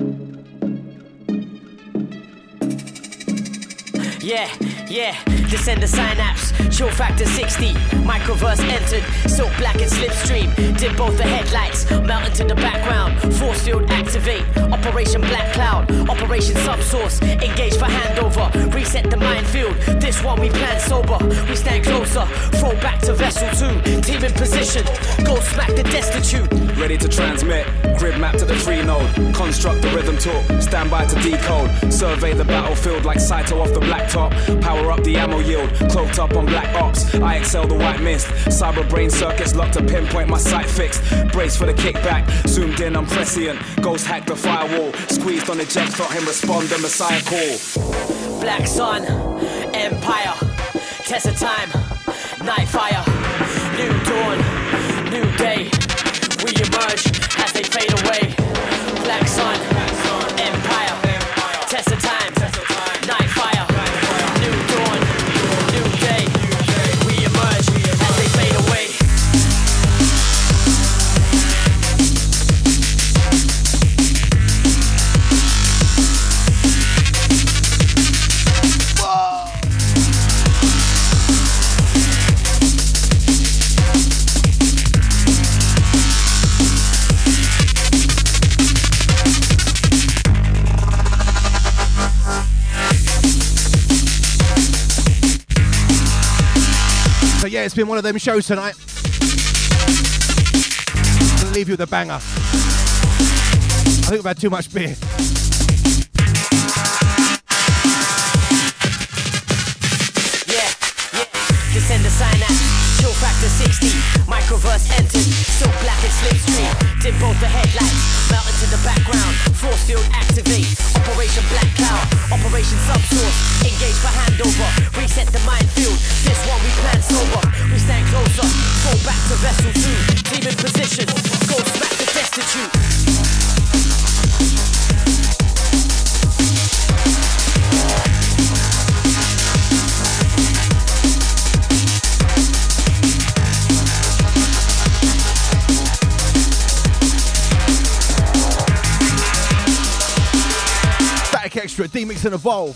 Yeah, yeah, descend the synapse, chill factor 60, microverse entered, silk black and slipstream, did both the headlights, melt into the background, force field activate, operation black cloud, operation subsource, engage for handover, reset the minefield, this one we plan sober, we stand closer, throw back to vessel 2, team in position, go smack the destitute. Ready to transmit, grid map to the free node, construct the rhythm talk, stand by to decode, survey the battlefield like Saito off the black top, power up the ammo yield, cloaked up on black ops, I excel the white mist, cyber brain circuits locked to pinpoint my sight fixed, brace for the kickback, zoomed in, I'm prescient, ghost hack the firewall, squeezed on the jet, felt him respond, the messiah call. Black Sun, Empire, Test of Time, Night Fire, New Dawn, New Day. We emerge as they fade away. Black Sun, yeah, it's been one of them shows tonight. Gonna leave you with a banger. I think we've had too much beer. Yeah, yeah. Descend the synapse, chill factor 60. Microverse entered, silk black and slipstream. Did both the headlights, melt into the background. Force field activate, Operation Black Cloud, Operation Subsource. Engage for handover, reset the minefield. This one we plan sober. Stand fall back to vessel 2. Team in position, go smack the destitute. Extra, D-Mix and Evolve.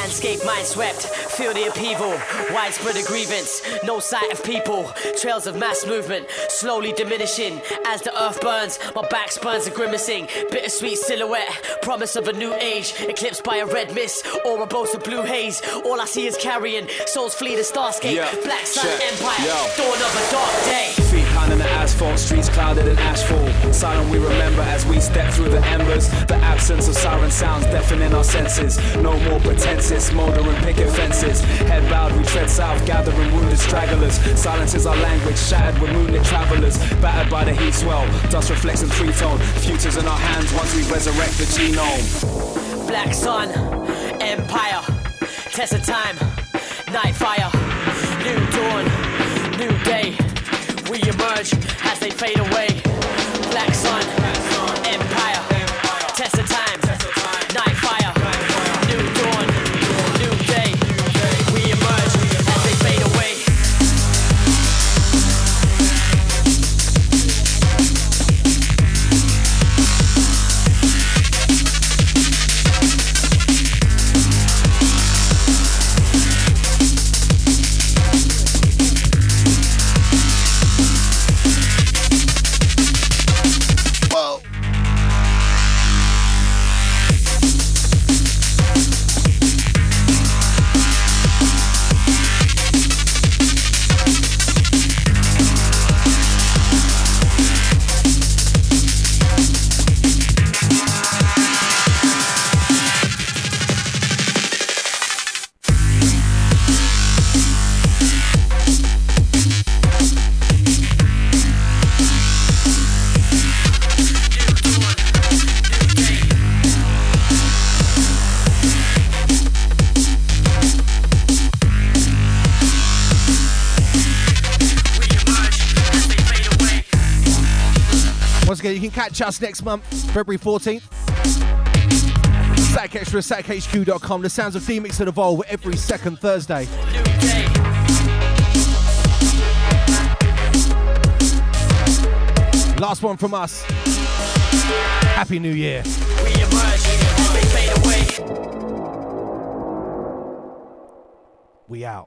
Landscape mind swept, feel the upheaval, widespread a grievance, no sight of people, trails of mass movement, slowly diminishing as the earth burns. My back spurns are grimacing, bittersweet silhouette, promise of a new age, eclipsed by a red mist or a boat of blue haze. All I see is carrion, souls flee the starscape, Yeah, black sun empire, yo. dawn of a dark day. Asphalt, streets clouded in asphalt. Silent we remember as we step through the embers. The absence of siren sounds deafening our senses. No more pretenses, smouldering picket fences. Head bowed, we tread south, gathering wounded stragglers. Silence is our language, shattered with moonlit travelers. Battered by the heat swell, dust reflects in three tone. Futures in our hands once we resurrect the genome. Black sun, empire, test of time, night fire, new dawn, new day. We emerge as they fade away. Black sun, catch us next month, February 14th. Static Extra, statichq.com. The sounds of D-Mix that evolve every second Thursday. Last one from us. Happy New Year. We out.